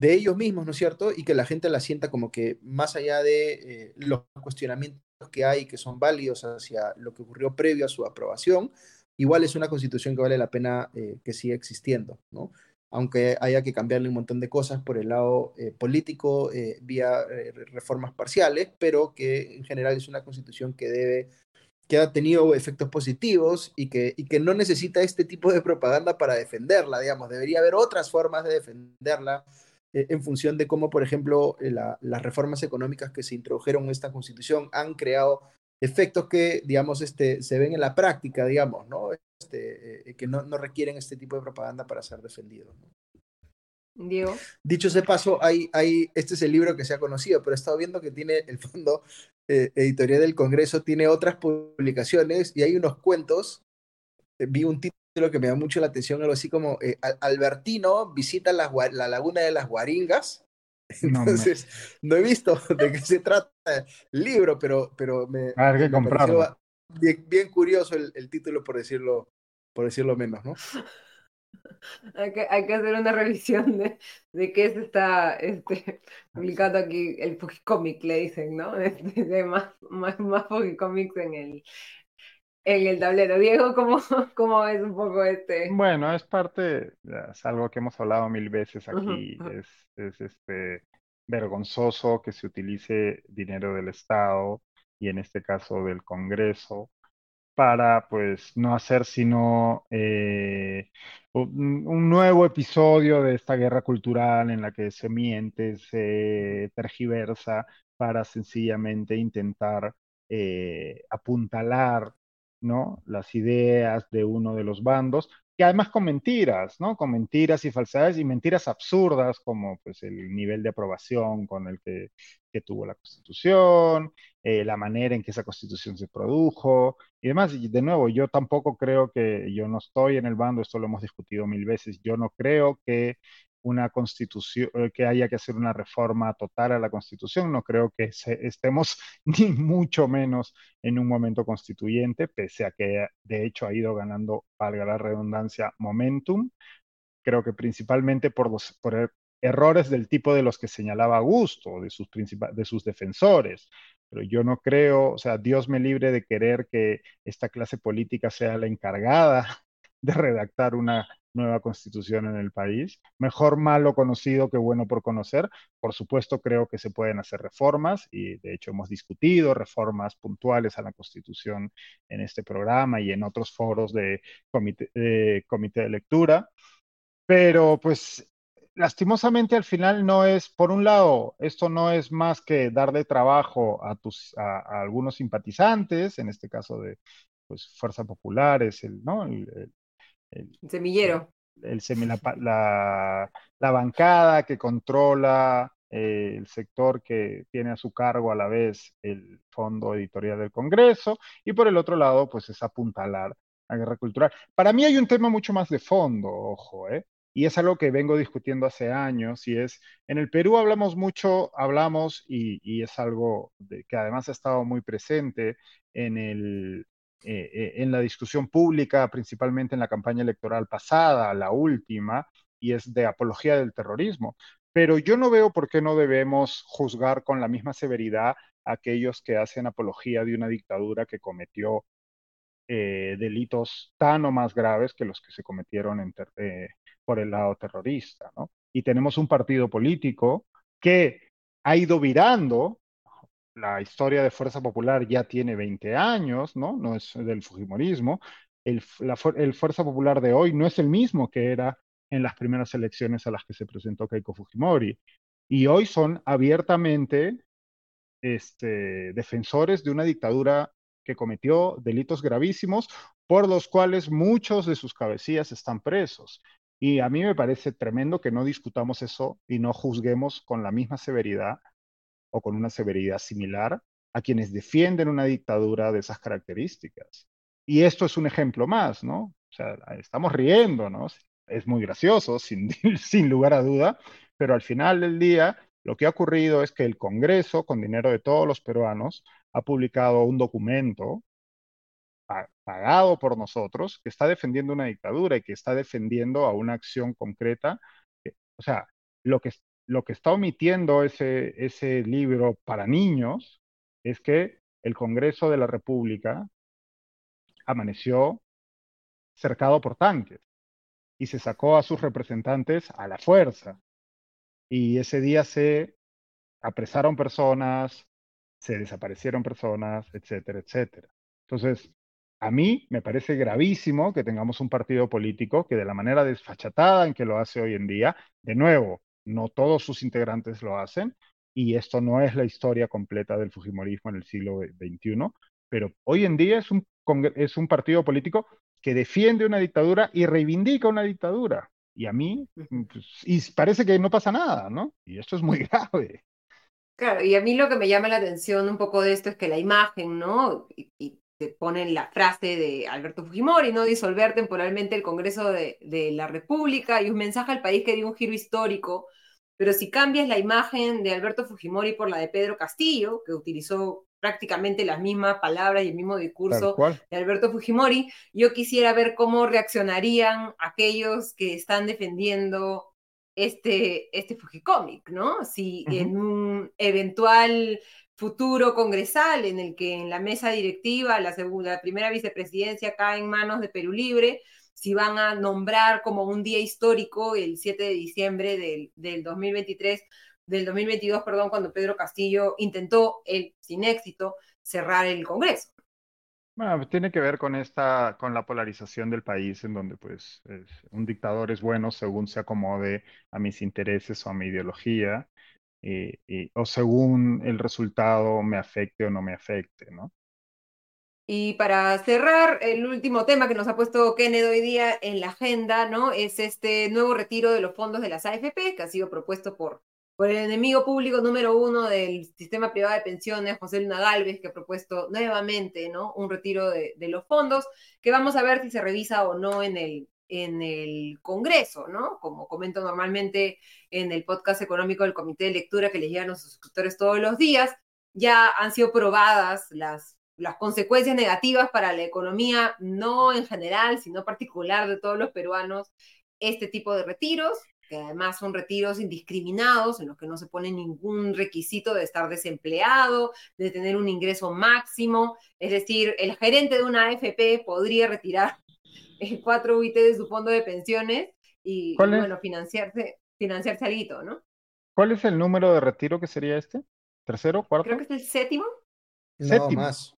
S5: ellos mismos, ¿no es cierto? Y que la gente la sienta como que más allá de los cuestionamientos que hay, que son válidos hacia lo que ocurrió previo a su aprobación, igual es una constitución que vale la pena que siga existiendo, ¿no? Aunque haya que cambiarle un montón de cosas por el lado político, vía reformas parciales, pero que en general es una constitución que debe que ha tenido efectos positivos y que, y que no necesita este tipo de propaganda para defenderla, digamos, debería haber otras formas de defenderla eh, en función de cómo, por ejemplo, eh, las reformas económicas que se introdujeron en esta constitución han creado efectos que, digamos, este, se ven en la práctica, digamos, ¿no? Este, eh, que no, no, requieren este tipo de propaganda para ser defendidos.
S1: Diego.
S5: Dicho ese paso, hay, hay, este es el libro que se ha conocido, pero he estado viendo que tiene el fondo eh, editorial del Congreso tiene otras publicaciones y hay unos cuentos. Eh, vi un título que me da mucho la atención, algo así como eh, Albertino visita la, la, laguna de las Guaringas. Entonces, no, he visto de qué se trata el libro, pero, pero me,
S6: a ver,
S5: bien, bien, curioso el, el, título, por decirlo, por decirlo menos, ¿no?
S1: hay, que, hay que hacer una revisión de, de qué se está este, publicando aquí, el cómic le dicen, ¿no? Este, de, más, más, más en el, en el tablero. Diego, ¿cómo, ¿cómo es un poco este?
S6: Bueno, es parte, es algo que hemos hablado mil veces aquí, es, es este vergonzoso que se utilice dinero del Estado y en este caso del Congreso para pues no hacer sino eh, un, nuevo episodio de esta guerra cultural en la que se miente, se tergiversa para sencillamente intentar eh, apuntalar ¿no? Las ideas de uno de los bandos, que además con mentiras, ¿no? Con mentiras y falsedades y mentiras absurdas como pues el nivel de aprobación con el que, tuvo la Constitución, eh, la manera en que esa Constitución se produjo y demás. Y de nuevo, yo tampoco creo que, yo no estoy en el bando, esto lo hemos discutido mil veces, yo no creo que una constitución, eh, que haya que hacer una reforma total a la constitución. No creo que estemos ni mucho menos en un momento constituyente, pese a que de hecho ha ido ganando, valga la redundancia, momentum. Creo que principalmente por los por er, errores del tipo de los que señalaba Augusto, de sus, de sus defensores. Pero yo no creo, o sea, Dios me libre de querer que esta clase política sea la encargada de redactar una nueva constitución en el país. Mejor malo conocido que bueno por conocer. Por supuesto, creo que se pueden hacer reformas y de hecho hemos discutido reformas puntuales a la constitución en este programa y en otros foros de comité de, comité de lectura. Pero pues lastimosamente al final no es, por un lado, esto no es más que darle trabajo a, tus, a, algunos simpatizantes, en este caso de pues, Fuerza Popular, es el, ¿no? el,
S1: el, semillero.
S6: El, la, la, bancada que controla eh, el sector que tiene a su cargo a la vez el fondo editorial del Congreso y por el otro lado pues es apuntalar la guerra cultural. Para mí hay un tema mucho más de fondo, ojo, ¿eh? y es algo que vengo discutiendo hace años, y es, en el Perú hablamos mucho, hablamos, y, y es algo de, que además ha estado muy presente en el, eh, eh, en la discusión pública, principalmente en la campaña electoral pasada, la última, y es de apología del terrorismo. Pero yo no veo por qué no debemos juzgar con la misma severidad a aquellos que hacen apología de una dictadura que cometió eh, delitos tan o más graves que los que se cometieron por el lado terrorista. Y tenemos un partido político que ha ido virando la historia de Fuerza Popular ya tiene 20 años, ¿no? No es del Fujimorismo. El, el Fuerza Popular de hoy no es el mismo que era en las primeras elecciones a las que se presentó Keiko Fujimori. Y hoy son abiertamente este, defensores de una dictadura que cometió delitos gravísimos por los cuales muchos de sus cabecillas están presos. Y a mí me parece tremendo que no discutamos eso y no juzguemos con la misma severidad o con una severidad similar a quienes defienden una dictadura de esas características. Y esto es un ejemplo más, ¿no? O sea, estamos riendo, ¿no? Es muy gracioso, sin, sin lugar a duda, pero al final del día lo que ha ocurrido es que el Congreso, con dinero de todos los peruanos, ha publicado un documento pagado por nosotros que está defendiendo una dictadura y que está defendiendo a una acción concreta. O sea, lo que, lo que está omitiendo ese, ese libro para niños es que el Congreso de la República amaneció cercado por tanques y se sacó a sus representantes a la fuerza. Y ese día se apresaron personas, se desaparecieron personas, etcétera, etcétera. Entonces, a mí me parece gravísimo que tengamos un partido político que de la manera desfachatada en que lo hace hoy en día, de nuevo, no todos sus integrantes lo hacen, y esto no es la historia completa del Fujimorismo en el siglo XXI, pero hoy en día es un, es un partido político que defiende una dictadura y reivindica una dictadura. Y a mí, pues, y parece que no pasa nada, ¿no? Y esto es muy grave.
S1: Claro, y a mí lo que me llama la atención un poco de esto es que la imagen, ¿no? Y, ponen la frase de Alberto Fujimori, ¿no? Disolver temporalmente el Congreso de, de, la República y un mensaje al país que dio un giro histórico pero si cambias la imagen de Alberto Fujimori por la de Pedro Castillo, que utilizó prácticamente las mismas palabras y el mismo discurso de Alberto Fujimori, yo quisiera ver cómo reaccionarían aquellos que están defendiendo este, este Fujicomic, ¿no? Si en un eventual futuro congresal en el que en la mesa directiva la, primera vicepresidencia cae en manos de Perú Libre, si van a nombrar como un día histórico el 7 de diciembre del, del 2023, del 2022, perdón, cuando Pedro Castillo intentó, él sin éxito, cerrar el Congreso.
S6: Bueno, pues tiene que ver con esta, con la polarización del país, en donde pues un dictador es bueno según se acomode a mis intereses o a mi ideología, y, o según el resultado me afecte o no me afecte, ¿no?
S1: Y para cerrar, el último tema que nos ha puesto Kenneth hoy día en la agenda, ¿no? Es este nuevo retiro de los fondos de las AFP, que ha sido propuesto por, por el enemigo público número uno del sistema privado de pensiones, José Luna Galvez, que ha propuesto nuevamente, ¿no? Un retiro de los fondos, que vamos a ver si se revisa o no en el, en el Congreso, ¿no? Como comento normalmente en el podcast económico del Comité de Lectura que les llegan a los suscriptores todos los días, ya han sido probadas las las consecuencias negativas para la economía, no en general, sino particular de todos los peruanos, este tipo de retiros, que además son retiros indiscriminados, en los que no se pone ningún requisito de estar desempleado, de tener un ingreso máximo. Es decir, el gerente de una AFP podría retirar 4 UIT de su fondo de pensiones y, bueno, financiarse, financiarse algo, ¿no?
S6: ¿Cuál es el número de retiro que sería este? ¿Tercero? ¿Cuarto?
S1: Creo que es el séptimo.
S5: No, más.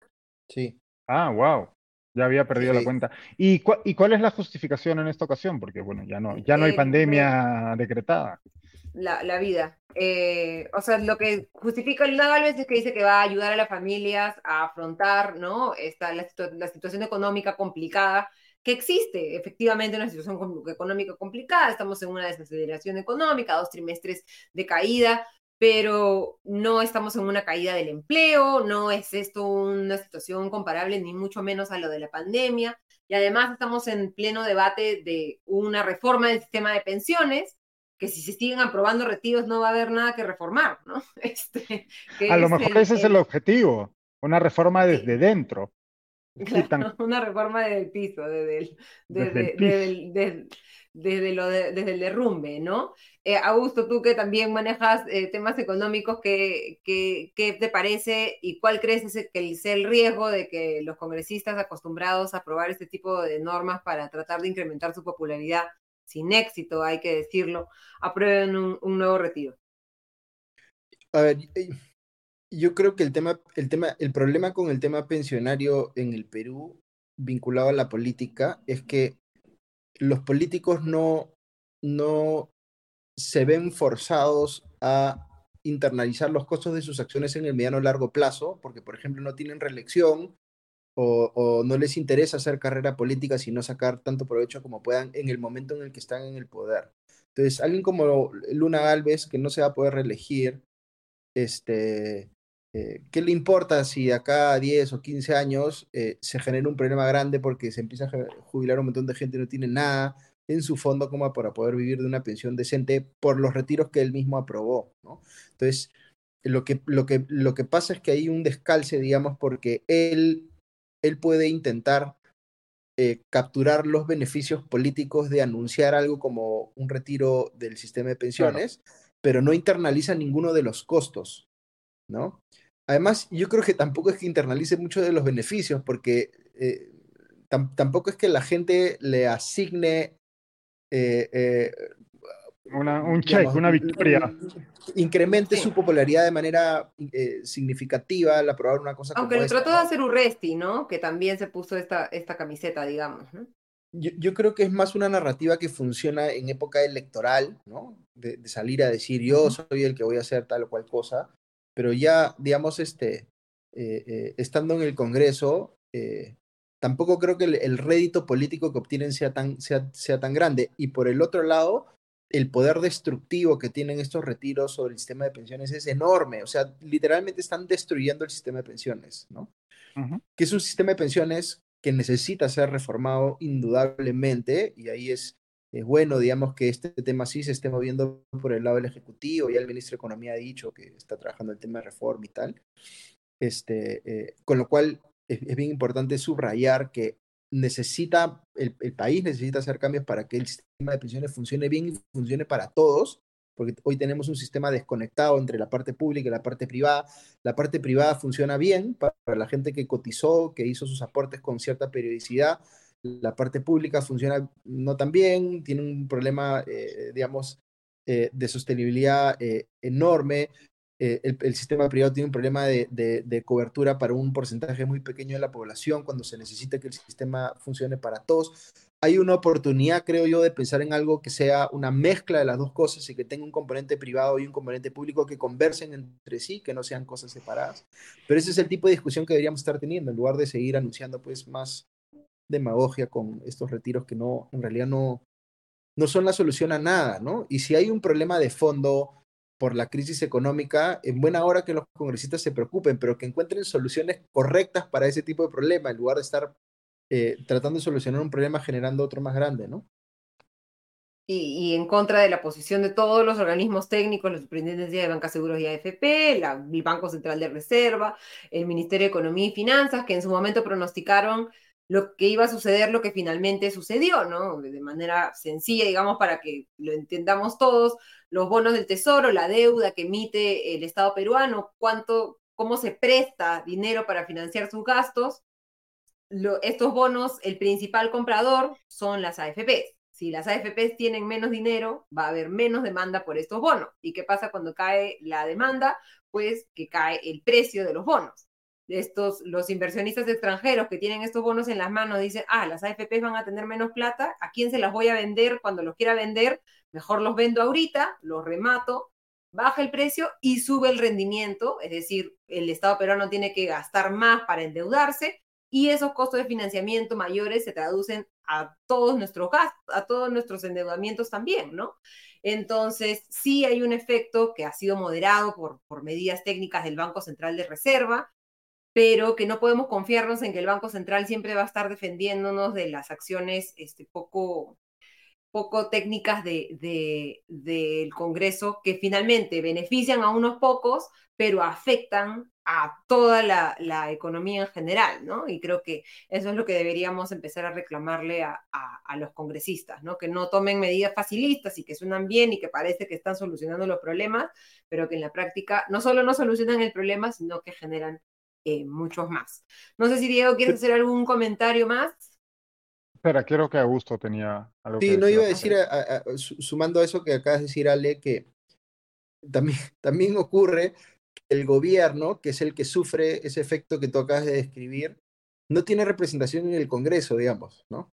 S5: Sí.
S6: Ah, wow. Ya había perdido la cuenta. ¿Y, ¿Y, cuál es la justificación en esta ocasión? Porque, bueno, ya no, ya no hay eh, pandemia decretada.
S1: La, la vida. Eh, o sea, lo que justifica el Galvez es que dice que va a ayudar a las familias a afrontar, ¿no? Esta, la, la situación económica complicada que existe efectivamente una situación económica complicada, estamos en una desaceleración económica, dos trimestres de caída, pero no estamos en una caída del empleo, no es esto una situación comparable ni mucho menos a lo de la pandemia, y además estamos en pleno debate de una reforma del sistema de pensiones, que si se siguen aprobando retiros no va a haber nada que reformar, ¿no?
S6: Este, a lo mejor ese es el objetivo, una reforma desde dentro.
S1: Claro, una reforma desde el piso, desde el, desde, desde, lo desde el derrumbe, ¿no? Eh, Augusto, tú que también manejas eh, temas económicos, ¿qué, ¿qué, qué, te parece y cuál crees que es el riesgo de que los congresistas acostumbrados a aprobar este tipo de normas para tratar de incrementar su popularidad, sin éxito, hay que decirlo, aprueben un, un nuevo retiro?
S5: A ver, yo creo que el tema, el tema, el problema con el tema pensionario en el Perú vinculado a la política es que los políticos no, no se ven forzados a internalizar los costos de sus acciones en el mediano largo plazo, porque por ejemplo no tienen reelección o, o, no les interesa hacer carrera política, sino sacar tanto provecho como puedan en el momento en el que están en el poder. Entonces, alguien como Luna Alves, que no se va a poder reelegir, este, eh, ¿qué le importa si de acá a 10 o 15 años eh, se genera un problema grande porque se empieza a jubilar un montón de gente y no tiene nada en su fondo como para poder vivir de una pensión decente por los retiros que él mismo aprobó? ¿no? Entonces, lo que, lo, que, lo que pasa es que hay un descalce, digamos, porque él, él puede intentar eh, capturar los beneficios políticos de anunciar algo como un retiro del sistema de pensiones, pero no internaliza ninguno de los costos, ¿no? Además, yo creo que tampoco es que internalice mucho de los beneficios, porque eh, tampoco es que la gente le asigne eh, eh,
S6: un check, una victoria.
S5: Incremente su popularidad de manera significativa al aprobar una cosa
S1: Aunque lo trató de hacer Urresti, ¿no? Que también se puso esta, esta camiseta, digamos.
S5: Yo, yo, creo que es más una narrativa que funciona en época electoral, ¿no? De, de salir a decir yo soy el que voy a hacer tal o cual cosa pero ya, digamos, este, eh, eh, estando en el Congreso, eh, tampoco creo que el, rédito político que obtienen sea tan, sea, sea tan grande. Y por el otro lado, el poder destructivo que tienen estos retiros sobre el sistema de pensiones es enorme. O sea, literalmente están destruyendo el sistema de pensiones, ¿no? Que es un sistema de pensiones que necesita ser reformado indudablemente, y ahí es es bueno, digamos, que este tema sí se esté moviendo por el lado del Ejecutivo. Ya el ministro de Economía ha dicho que está trabajando el tema de reforma y tal. Este, eh, con lo cual, es, bien importante subrayar que necesita, el, el, país necesita hacer cambios para que el sistema de pensiones funcione bien y funcione para todos, porque hoy tenemos un sistema desconectado entre la parte pública y la parte privada. La parte privada funciona bien para la gente que cotizó, que hizo sus aportes con cierta periodicidad, la parte pública funciona no tan bien, tiene un problema, eh, digamos, eh, de sostenibilidad eh, enorme. El, sistema privado tiene un problema de, de, cobertura para un porcentaje muy pequeño de la población cuando se necesita que el sistema funcione para todos. hay una oportunidad, creo yo, de pensar en algo que sea una mezcla de las dos cosas y que tenga un componente privado y un componente público que conversen entre sí, que no sean cosas separadas. Pero ese es el tipo de discusión que deberíamos estar teniendo, en lugar de seguir anunciando pues más demagogia con estos retiros que no, en realidad no, no son la solución a nada, ¿no? Y si hay un problema de fondo por la crisis económica, en buena hora que los congresistas se preocupen, pero que encuentren soluciones correctas para ese tipo de problema, en lugar de estar eh, tratando de solucionar un problema generando otro más grande, ¿no?
S1: Y, en contra de la posición de todos los organismos técnicos, la Superintendencia de Bancas Seguros y AFP, el Banco Central de Reserva, el Ministerio de Economía y Finanzas, que en su momento pronosticaron lo que iba a suceder, lo que finalmente sucedió, ¿no? De manera sencilla, digamos, para que lo entendamos todos, los bonos del Tesoro, la deuda que emite el Estado peruano, cuánto, cómo se presta dinero para financiar sus gastos, estos bonos, el principal comprador son las AFPs. Si las AFPs tienen menos dinero, va a haber menos demanda por estos bonos. ¿Y qué pasa cuando cae la demanda? Pues que cae el precio de los bonos. Estos, los inversionistas extranjeros que tienen estos bonos en las manos dicen, ah, las AFPs van a tener menos plata, ¿a quién se las voy a vender cuando los quiera vender? Mejor los vendo ahorita, los remato, baja el precio y sube el rendimiento, es decir, el Estado peruano tiene que gastar más para endeudarse y esos costos de financiamiento mayores se traducen a todos nuestros gastos, a todos nuestros endeudamientos también, ¿no? Entonces, sí hay un efecto que ha sido moderado por, por medidas técnicas del Banco Central de Reserva, pero que no podemos confiarnos en que el Banco Central siempre va a estar defendiéndonos de las acciones este, poco, poco técnicas del de, de, Congreso que finalmente benefician a unos pocos, pero afectan a toda la, economía en general, ¿no? Y creo que eso es lo que deberíamos empezar a reclamarle a, los congresistas, ¿no? Que no tomen medidas facilistas y que suenan bien y que parece que están solucionando los problemas, pero que en la práctica no solo no solucionan el problema, sino que generan eh, muchos más. No sé si Diego quieres hacer algún comentario más.
S6: Espera, quiero que Augusto tenía algo
S5: sí, no iba a decir, sumando a eso que acabas de decir, Ale, que también, también ocurre el gobierno, que es el que sufre ese efecto que tú acabas de describir, no tiene representación en el Congreso, digamos, ¿no?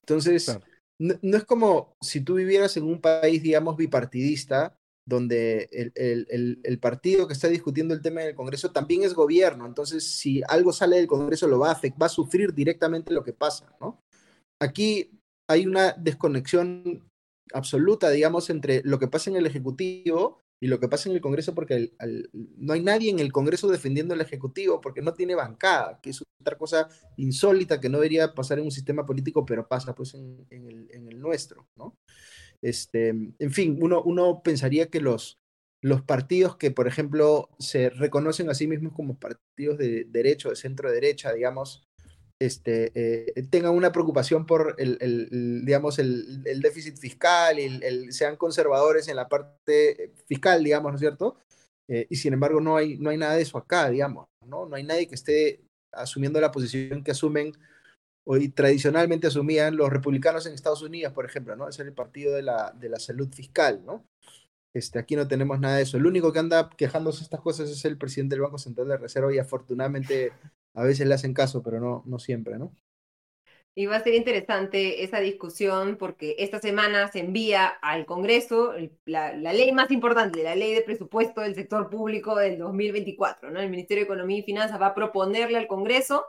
S5: Entonces, no, es como si tú vivieras en un país, digamos, bipartidista, donde el, partido que está discutiendo el tema en el Congreso también es gobierno. Entonces, si algo sale del Congreso, lo va a, va a sufrir directamente lo que pasa, ¿no? Aquí hay una desconexión absoluta, digamos, entre lo que pasa en el Ejecutivo y lo que pasa en el Congreso, porque no hay nadie en el Congreso defendiendo al Ejecutivo, porque no tiene bancada, que es otra cosa insólita que no debería pasar en un sistema político, pero pasa pues en, el, nuestro, ¿no? Este, en fin, uno, uno pensaría que los, los partidos que, por ejemplo, se reconocen a sí mismos como partidos de derecho, de centro derecha, digamos, este, eh, tengan una preocupación por el, digamos, el, déficit fiscal y el, sean conservadores en la parte fiscal, digamos, ¿no es cierto? Eh, y sin embargo no hay, no hay nada de eso acá, digamos, ¿no? No hay nadie que esté asumiendo la posición que asumen hoy tradicionalmente asumían los republicanos en Estados Unidos, por ejemplo, ¿no? Es el partido de la, de la salud fiscal, ¿no? Este, aquí no tenemos nada de eso. El único que anda quejándose estas cosas es el presidente del Banco Central de Reserva y afortunadamente a veces le hacen caso, pero no, no siempre, ¿no?
S1: Y va a ser interesante esa discusión porque esta semana se envía al Congreso la, ley más importante, la ley de presupuesto del sector público del 2024. ¿no? El Ministerio de Economía y Finanzas va a proponerle al Congreso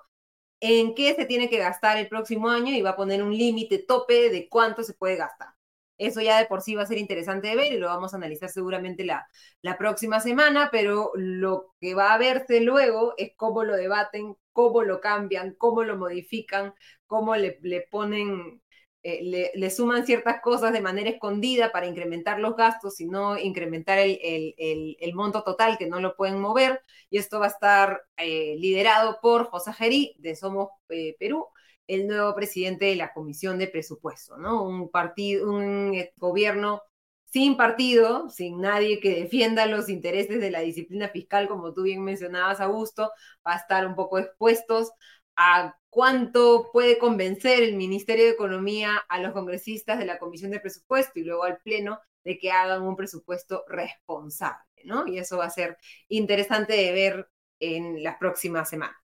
S1: en qué se tiene que gastar el próximo año y va a poner un límite tope de cuánto se puede gastar. Eso ya de por sí va a ser interesante de ver y lo vamos a analizar seguramente la, la próxima semana, pero lo que va a verse luego es cómo lo debaten, cómo lo cambian, cómo lo modifican, cómo le, le ponen, eh, le, suman ciertas cosas de manera escondida para incrementar los gastos y no incrementar el, el, el, monto total que no lo pueden mover. Y esto va a estar eh, liderado por José Gerí de Somos eh, Perú el nuevo presidente de la Comisión de Presupuesto, ¿no? Un partido, un gobierno sin partido, sin nadie que defienda los intereses de la disciplina fiscal, como tú bien mencionabas, Augusto, va a estar un poco expuestos a cuánto puede convencer el Ministerio de Economía a los congresistas de la Comisión de Presupuesto y luego al Pleno de que hagan un presupuesto responsable, ¿no? Y eso va a ser interesante de ver en las próximas semanas.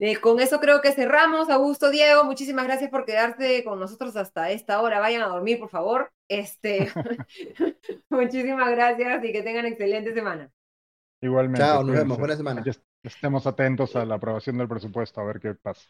S1: Eh, con eso creo que cerramos. Augusto, Diego, muchísimas gracias por quedarse con nosotros hasta esta hora. Vayan a dormir, por favor. Este, muchísimas gracias y que tengan excelente semana.
S6: Igualmente.
S5: Chao, nos vemos. Buena semana.
S6: Estemos atentos a la aprobación del presupuesto, a ver qué pasa.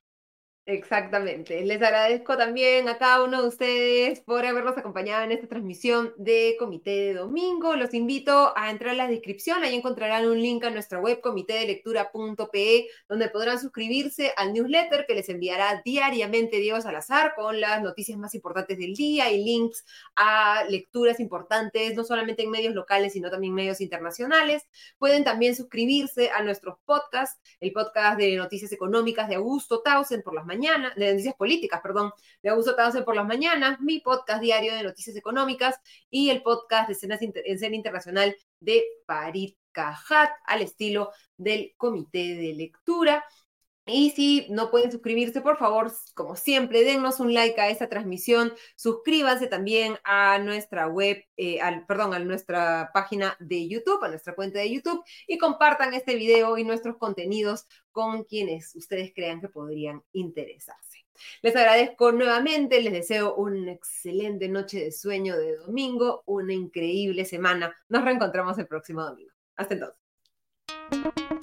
S1: Exactamente. Les agradezco también a cada uno de ustedes por habernos acompañado en esta transmisión de Comité de Domingo. Los invito a entrar a la descripción. Ahí encontrarán un link a nuestra web comitedelectura.pe donde podrán suscribirse al newsletter que les enviará diariamente Diego Salazar con las noticias más importantes del día y links a lecturas importantes, no solamente en medios locales, sino también medios internacionales. Pueden también suscribirse a nuestros podcasts, el podcast de noticias económicas de Augusto Tausen por las mañanas de noticias políticas, perdón, de Augusto Tausen por las mañanas, mi podcast diario de noticias económicas y el podcast de escenas escena internacional de Farid Cajat, al estilo del comité de lectura. Y si no pueden suscribirse, por favor, como siempre, dennos un like a esta transmisión. Suscríbanse también a nuestra web, eh, al, perdón, a nuestra página de YouTube, a nuestra cuenta de YouTube y compartan este video y nuestros contenidos con quienes ustedes crean que podrían interesarse. Les agradezco nuevamente, les deseo una excelente noche de sueño de domingo, una increíble semana. Nos reencontramos el próximo domingo. Hasta entonces.